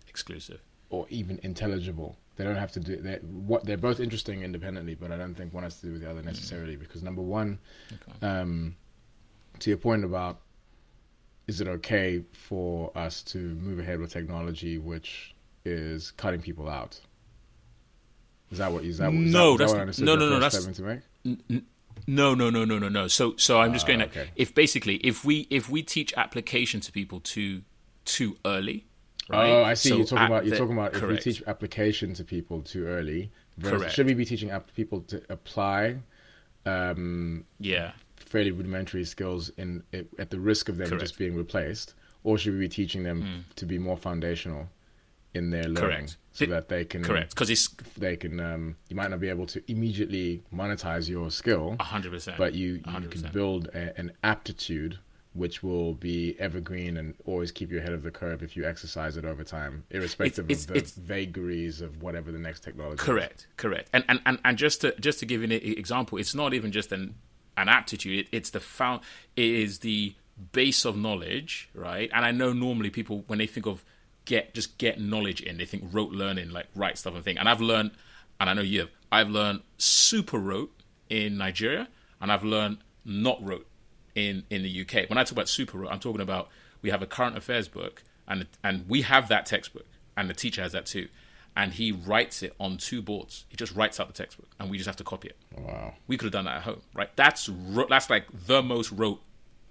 exclusive. or even intelligible they don't have to do they what they're both interesting independently but i don't think one has to do with the other necessarily mm. because number one okay. um, to your point about is it okay for us to move ahead with technology which is cutting people out? Is that what is that? Is no, that, that's no, no, no. That's to make. N- no, no, no, no, no, no. So, so I'm just uh, going to. Okay. If basically, if we if we teach application to people too too early, right? Oh, I see. So you're talking about you're the, talking about correct. if we teach application to people too early. Correct. Should we be teaching people to apply? Um, yeah. Fairly rudimentary skills in at the risk of them correct. just being replaced, or should we be teaching them mm. to be more foundational? in their learning correct. so it, that they can correct because it's they can um, you might not be able to immediately monetize your skill 100% but you, you 100%. can build a, an aptitude which will be evergreen and always keep you ahead of the curve if you exercise it over time, irrespective it's, it's, of the vagaries of whatever the next technology. Correct, is. correct. And, and and and just to just to give an example, it's not even just an an aptitude. It, it's the found. It is the base of knowledge, right? And I know normally people when they think of get just get knowledge in. They think rote learning, like write stuff and thing. And I've learned, and I know you have. I've learned super rote in Nigeria, and I've learned not rote in in the UK. When I talk about super rote, I'm talking about we have a current affairs book, and and we have that textbook, and the teacher has that too. And he writes it on two boards. He just writes out the textbook, and we just have to copy it. Wow! We could have done that at home, right? That's that's like the most rote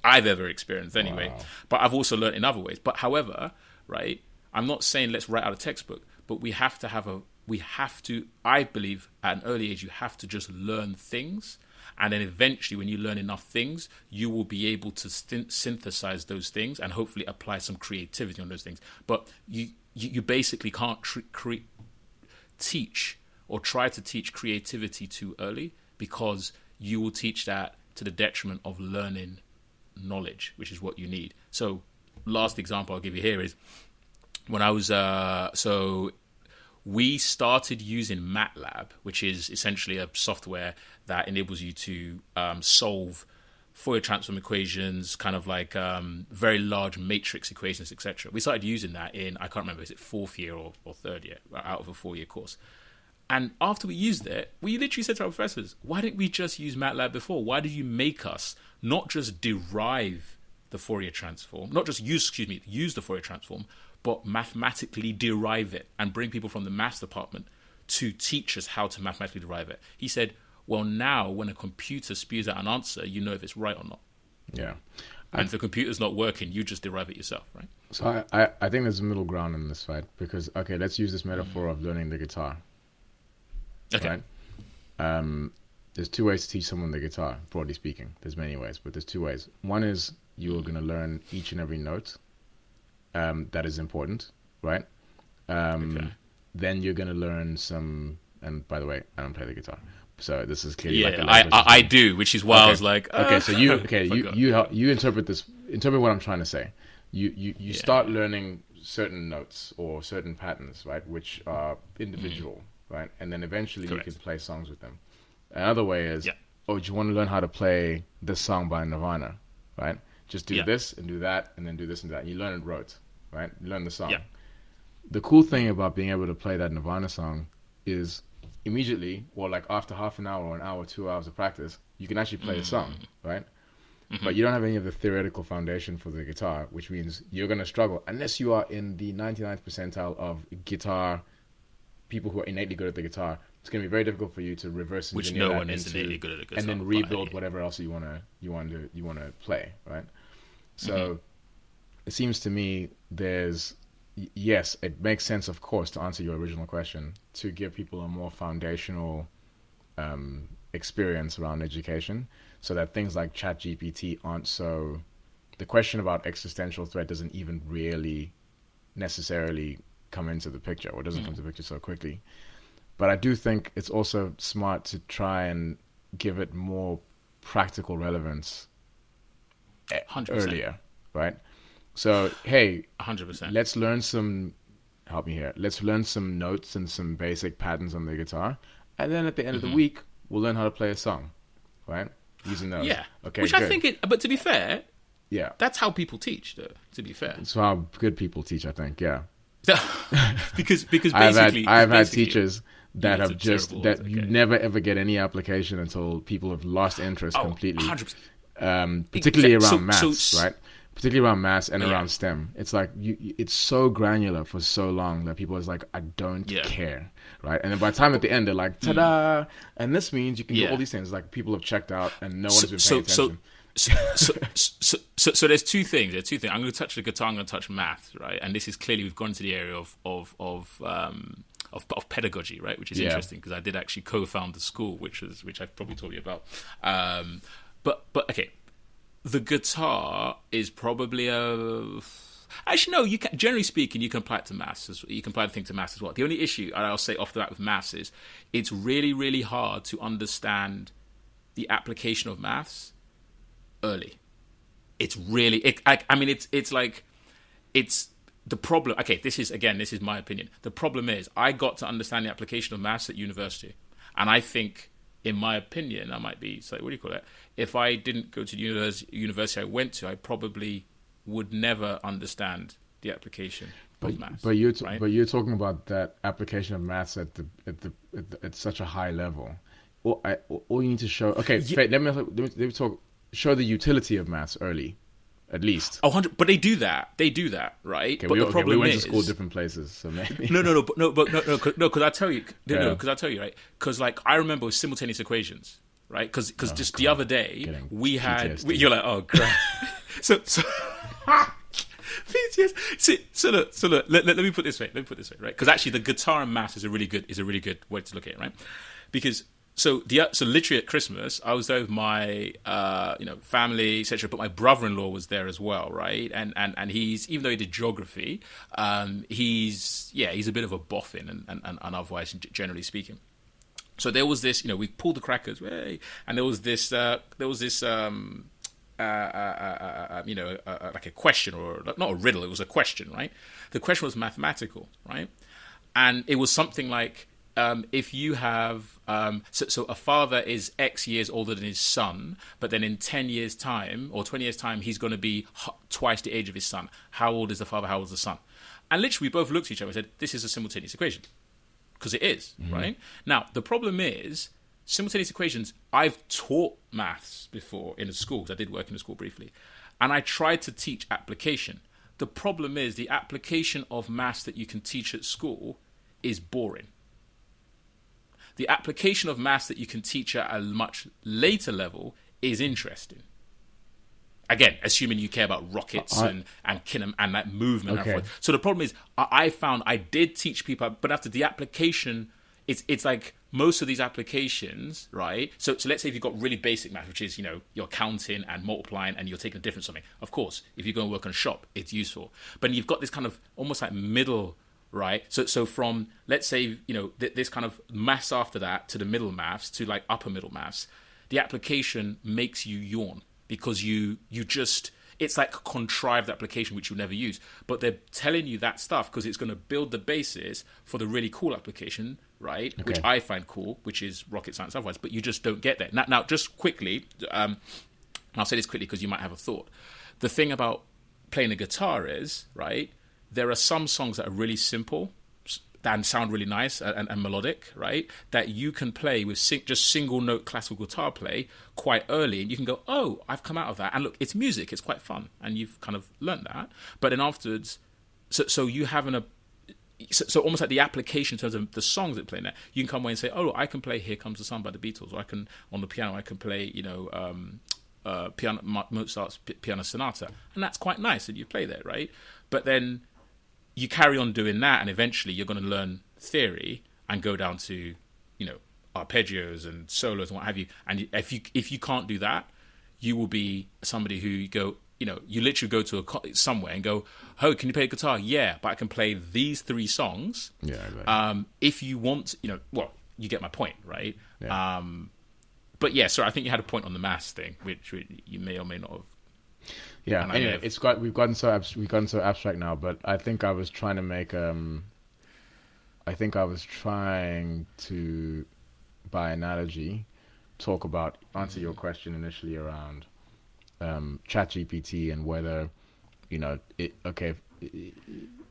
I've ever experienced, anyway. Wow. But I've also learned in other ways. But however, right? I'm not saying let's write out a textbook, but we have to have a we have to I believe at an early age you have to just learn things and then eventually when you learn enough things you will be able to synthesize those things and hopefully apply some creativity on those things. But you you, you basically can't tr- teach or try to teach creativity too early because you will teach that to the detriment of learning knowledge which is what you need. So last example i'll give you here is when I was uh, so we started using MATLAB, which is essentially a software that enables you to um, solve Fourier transform equations, kind of like um, very large matrix equations, etc. We started using that in I can't remember is it fourth year or, or third year out of a four year course. And after we used it, we literally said to our professors, "Why didn't we just use MATLAB before? Why did you make us not just derive the Fourier transform, not just use excuse me, use the Fourier transform, but mathematically derive it and bring people from the maths department to teach us how to mathematically derive it. He said, well, now when a computer spews out an answer, you know if it's right or not. Yeah. And I, if the computer's not working, you just derive it yourself, right? So I, I, I think there's a middle ground in this fight because, okay, let's use this metaphor of learning the guitar. Okay. Right? Um, there's two ways to teach someone the guitar, broadly speaking. There's many ways, but there's two ways. One is you are going to learn each and every note um, that is important, right? Um, okay. Then you're gonna learn some. And by the way, I don't play the guitar, so this is clearly yeah. Like I, I, I do, which is why okay. I was like, okay, so you okay you you you interpret this interpret what I'm trying to say. You you you yeah. start learning certain notes or certain patterns, right, which are individual, mm. right, and then eventually Correct. you can play songs with them. Another way is, Yeah. oh, do you want to learn how to play this song by Nirvana, right? Just do Yeah. this and do that, and then do this and that. You learn it rote, right? You learn the song. Yeah. The cool thing about being able to play that Nirvana song is immediately, or like after half an hour or an hour, two hours of practice, you can actually play a song, Mm-hmm. right? But you don't have any of the theoretical foundation for the guitar, which means you're going to struggle unless you are in the 99th percentile of guitar people who are innately good at the guitar. It's going to be very difficult for you to reverse Which engineer no that one is innately good at a guitar, and then rebuild whatever else you want to you want to you want to play, right? So Mm-hmm. it seems to me there's yes, it makes sense, of course, to answer your original question to give people a more foundational um, experience around education, so that things like ChatGPT aren't so. The question about existential threat doesn't even really necessarily come into the picture, or doesn't come Mm. into the picture so quickly. But I do think it's also smart to try and give it more practical relevance e- 100%. earlier, right? So, hey, hundred percent. let's learn some help me here let's learn some notes and some basic patterns on the guitar and then at the end of the week we'll learn how to play a song right using those Yeah. okay Which good. I think it. But to be fair, yeah that's how people teach. Though. To be fair, that's how good people teach i think yeah because because i've had i've had teachers that have just that okay. you never ever get any application until people have lost interest Oh, completely 100%. um, particularly Exact- around so- maths, so- right? Particularly around maths and Yeah. around STEM. It's like you, it's so granular for so long that people is like, I don't Yeah. care, right? And then by the time at the end, they're like, ta-da! And this means you can do all these things. Like people have checked out and no one has been paying so, attention. so, so, so, so, so there's two things. There's two things. I'm going to touch the guitar. I'm going to touch math, right? And this is clearly we've gone to the area of of of um, of, of pedagogy, right? Which is Yeah. interesting because I did actually co-found the school, which was which I've probably told you about. Um, but but okay, the guitar is probably a. Actually, no. You can, generally speaking, you can apply it to maths. As, you can apply the thing to maths as well. The only issue, and I'll say off the bat with maths, is it's really, really hard to understand the application of maths early. It's really, it, I, I mean, it's it's like, it's the problem. Okay, this is again, this is my opinion. The problem is, I got to understand the application of maths at university, and I think, in my opinion, I might be so. What do you call it? If I didn't go to the univers- university I went to, I probably would never understand the application of maths. But you're t- right? but you're talking about that application of maths at the at the at, the, at such a high level. All, I, all you need to show. Okay, Faith, let me let me, let me talk. Show the utility of maths early, at least. Oh, 100 but they do that. They do that, right? Okay, but we, the okay, problem we went is, to school different places, so maybe. no, no, no, but no, but no, no, no, because I tell you, no, no, because I tell you, right? Because like I remember simultaneous equations, right? Because because oh, just the other day Oh, Getting we had, we, you're like, oh crap. so so. PTS. So, so look, so look. Let, let, let me put this way. Let me put this way, right? Because actually, the guitar and maths is a really good is a really good way to look at it, right? Because so the so literally at Christmas, I was there with my uh, you know family, etc. But my brother-in-law was there as well, right? And and and he's even though he did geography, um, he's yeah, he's a bit of a boffin, and and, and, otherwise, generally speaking. So there was this, you know, we pulled the crackers, and there was this, uh, there was this, um, uh, uh, uh, uh, you know, uh, uh, like a question or not a riddle. It was a question, right? The question was mathematical, right? And it was something like, um, if you have, um, so, so a father is X years older than his son, but then in ten years' time or twenty years' time, he's going to be twice the age of his son. How old is the father? How old is the son? And literally, we both looked at each other and said, "This is a simultaneous equation." because it is, right? Now, the problem is simultaneous equations. I've taught maths before in a school. 'cause I did work in a school briefly, and I tried to teach application. The problem is the application of maths that you can teach at school is boring. The application of maths that you can teach at a much later level is interesting. Again, assuming you care about rockets I- and and kinem, and that movement. Okay. And. So the problem is, I, I found I did teach people, but after the application, it's it's like most of these applications, right? So so let's say if you've got really basic math, which is you know you're counting and multiplying, and you're taking a difference something. Of course, if you go and work on a shop, it's useful. But you've got this kind of almost like middle right? So so from let's say you know th- this kind of maths after that to the middle maths to like upper middle maths, the application makes you yawn because you you just it's like a contrived application which you'll never use. But they're telling you that stuff because it's going to build the basis for the really cool application, right? Okay. Which I find cool, which is rocket science otherwise. But you just don't get there. Now, now just quickly, um, I'll say this quickly because you might have a thought. The thing about playing a guitar is, right? There are some songs that are really simple and sound really nice and, and, melodic, right? That you can play with sing- just single note classical guitar play quite early, and you can go, "Oh, I've come out of that." And look, it's music; it's quite fun, and you've kind of learned that. But then afterwards, so so you having a so, so, almost like the application in terms of the songs that play in there, you can come away and say, "Oh, I can play Here Comes the Sun by the Beatles," or I can on the piano, I can play, you know, um, uh, piano, Mozart's piano sonata, and that's quite nice, and you play that, right? But then you carry on doing that, and eventually you're going to learn theory and go down to, you know, arpeggios and solos and what have you. And if you if you can't do that, you will be somebody who you go, you know, you literally go to a somewhere and go, "Oh, can you play guitar? Yeah, but I can play these three songs." Yeah. Right. Um, if you want, you know, well, you get my point, right? Yeah. Um, but yeah, so I think you had a point on the mass thing, which you may or may not have yeah, anyway, have... it's got we've gotten so we've gotten so abstract now, but I think I was trying to make um. I think I was trying to, by analogy, talk about answer your question initially around um, ChatGPT and whether, you know, it okay,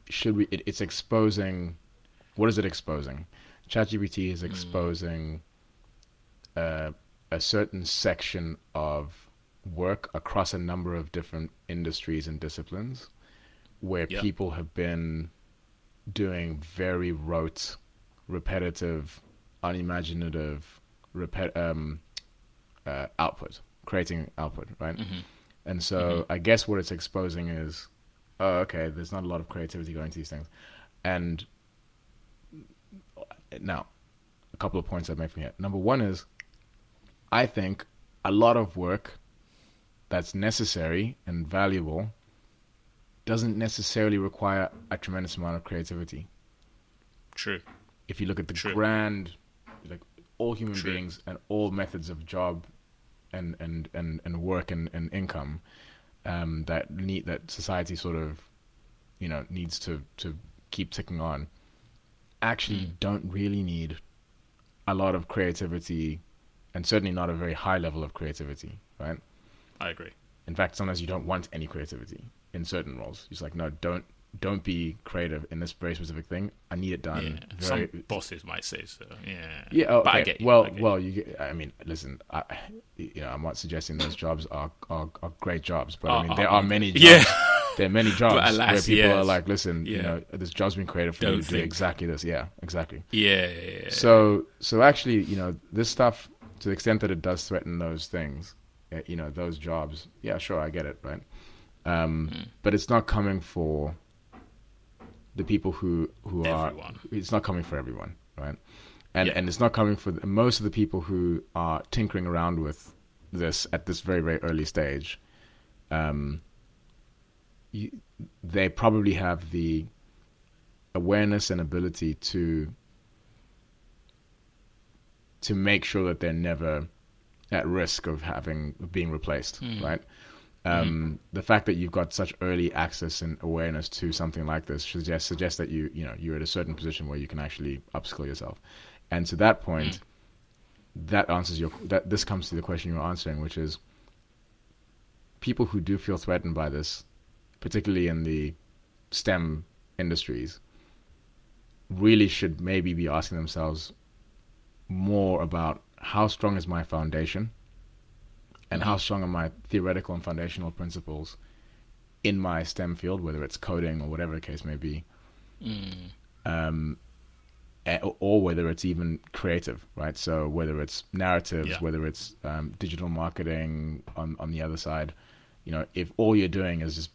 should we? It, it's exposing. What is it exposing? ChatGPT is hmm. exposing mm. uh, a certain section of work across a number of different industries and disciplines where yep. people have been doing very rote, repetitive, unimaginative repet- um, uh, output, creating output, right? Mm-hmm. And so mm-hmm. I guess what it's exposing is, oh, okay, there's not a lot of creativity going to these things. And now, a couple of points I'd make from here. Number one is, I think a lot of work that's necessary and valuable doesn't necessarily require a tremendous amount of creativity. True. If you look at the True. grand, like all human True. beings and all methods of job and and and, and work and, and income um, that need that society sort of you know needs to to keep ticking on actually mm. don't really need a lot of creativity and certainly not a very high level of creativity right I agree. In fact, sometimes you don't want any creativity in certain roles. It's like, no, don't don't be creative in this very specific thing. I need it done. Yeah. Very, Some bosses might say so. Yeah. Yeah. Oh, okay. But I get you. Well, well, you. Get, I mean, listen. I, you know, I'm not suggesting those jobs are are, are great jobs, but I mean, there are many. Jobs, yeah. There are many jobs alas, where people yes. are like, listen, yeah. you know, this job's been created for Don't you to do exactly this. Yeah, exactly. Yeah, yeah, yeah. So, so actually, you know, this stuff, to the extent that it does threaten those things, uh, you know those jobs yeah sure i get it right um, mm. but it's not coming for the people who who everyone. are it's not coming for everyone right and yeah. and it's not coming for the, most of the people who are tinkering around with this at this very very early stage um, you, they probably have the awareness and ability to to make sure that they're never at risk of having being replaced, mm. right? Um, mm. The fact that you've got such early access and awareness to something like this suggests suggests that you you know you're at a certain position where you can actually upskill yourself, and to that point, mm. that answers your that this comes to the question you're answering, which is people who do feel threatened by this, particularly in the STEM industries, really should maybe be asking themselves more about how strong is my foundation and how strong are my theoretical and foundational principles in my STEM field, whether it's coding or whatever the case may be, mm. um, or whether it's even creative, right? So whether it's narratives, yeah. whether it's um, digital marketing on on the other side, you know, if all you're doing is just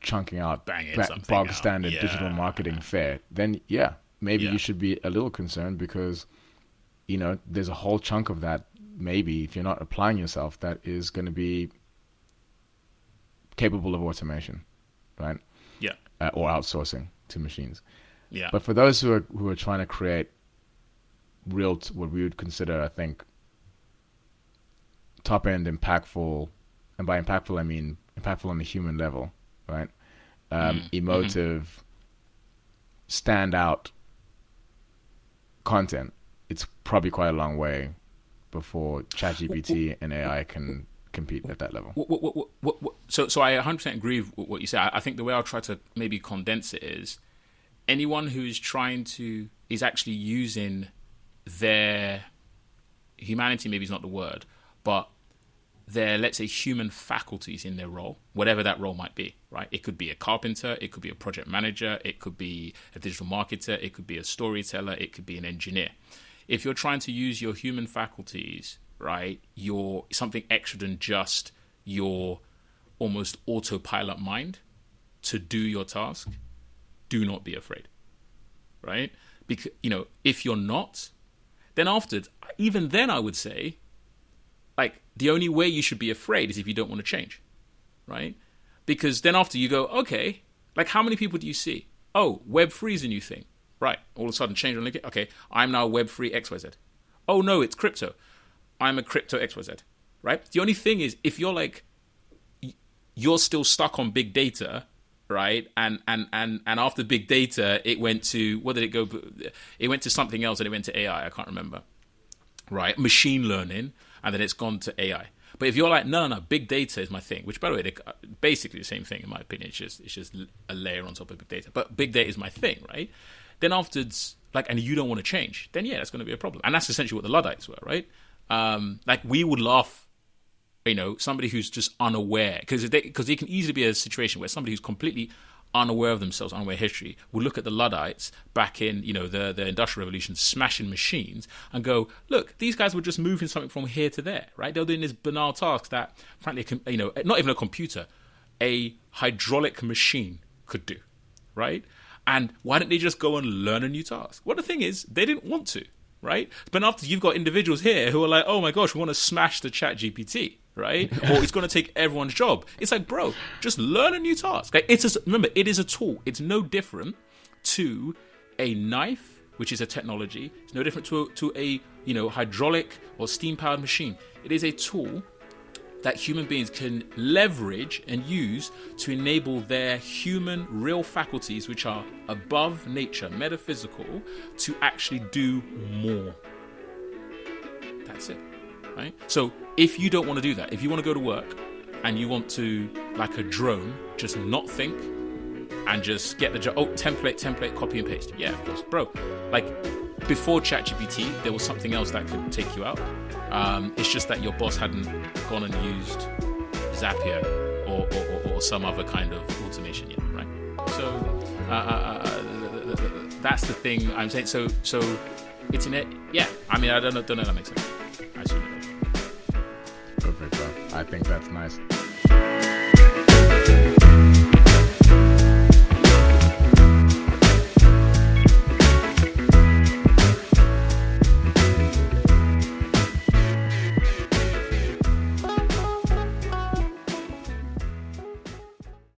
chunking out ba- bog standard yeah. digital marketing fare, then yeah, maybe yeah. you should be a little concerned because you know, there's a whole chunk of that, maybe, if you're not applying yourself, that is going to be capable of automation, right? Yeah. Uh, or outsourcing to machines. Yeah. But for those who are who are trying to create real, t- what we would consider, I think, top end impactful, and by impactful I mean impactful on the human level, right? Um, mm. Emotive, mm-hmm. stand out content. It's probably quite a long way before ChatGPT and AI can compete at that level. What, what, what, so, so I 100% agree with what you say. I, I think the way I'll try to maybe condense it is anyone who is trying to is actually using their humanity. Maybe is not the word, but their let's say human faculties in their role, whatever that role might be. Right? It could be a carpenter, it could be a project manager, it could be a digital marketer, it could be a storyteller, it could be an engineer. If you're trying to use your human faculties right? You're something extra than just your almost autopilot mind to do your task. Do not be afraid, right? Because you know if you're not, then after even then I would say, like the only way you should be afraid is if you don't want to change, right? Because then after you go, okay, like how many people do you see? Oh, Web three is a new thing, right? All of a sudden change on LinkedIn. Okay, I'm now Web three X Y Z. Oh no, it's crypto. I'm a crypto XYZ, right? The only thing is, if you're like, you're still stuck on big data, right? And and and and after big data, it went to what did it go? It went to something else, and it went to AI. I can't remember, right? Machine learning, and then it's gone to AI. But if you're like, no, no, no, big data is my thing, which by the way, they're basically the same thing in my opinion. It's just it's just a layer on top of big data. But big data is my thing, right? Then afterwards, like, and you don't want to change, then yeah, that's going to be a problem. And that's essentially what the Luddites were, right? um, like we would laugh you know somebody who's just unaware because because it can easily be a situation where somebody who's completely unaware of themselves unaware of history will look at the luddites back in you know the the industrial revolution smashing machines and go look these guys were just moving something from here to there right? They were doing this banal task that frankly you know not even a computer a hydraulic machine could do right? And why didn't they just go and learn a new task? Well the thing is they didn't want to right? But after you've got individuals here who are like, oh my gosh, we want to smash the chat GPT, right? or it's going to take everyone's job. It's like, bro, just learn a new task. Like, it's a, remember, it is a tool. It's no different to a knife, which is a technology. It's no different to a, to a you know hydraulic or steam powered machine. It is a tool that human beings can leverage and use to enable their human real faculties, which are above nature, metaphysical, to actually do more. That's it. Right? So if you don't want to do that, if you want to go to work and you want to, like a drone, just not think and just get the job, oh, template, template, copy and paste. Yeah, of course. Bro, like before ChatGPT, there was something else that could take you out. Um, it's just that your boss hadn't gone and used Zapier or, or, or, some other kind of automation yet, right? So uh, uh, uh, that's the thing I'm saying. So so it's in it. Yeah, I mean, I don't know, don't know that makes sense. I Perfect. I think that's nice.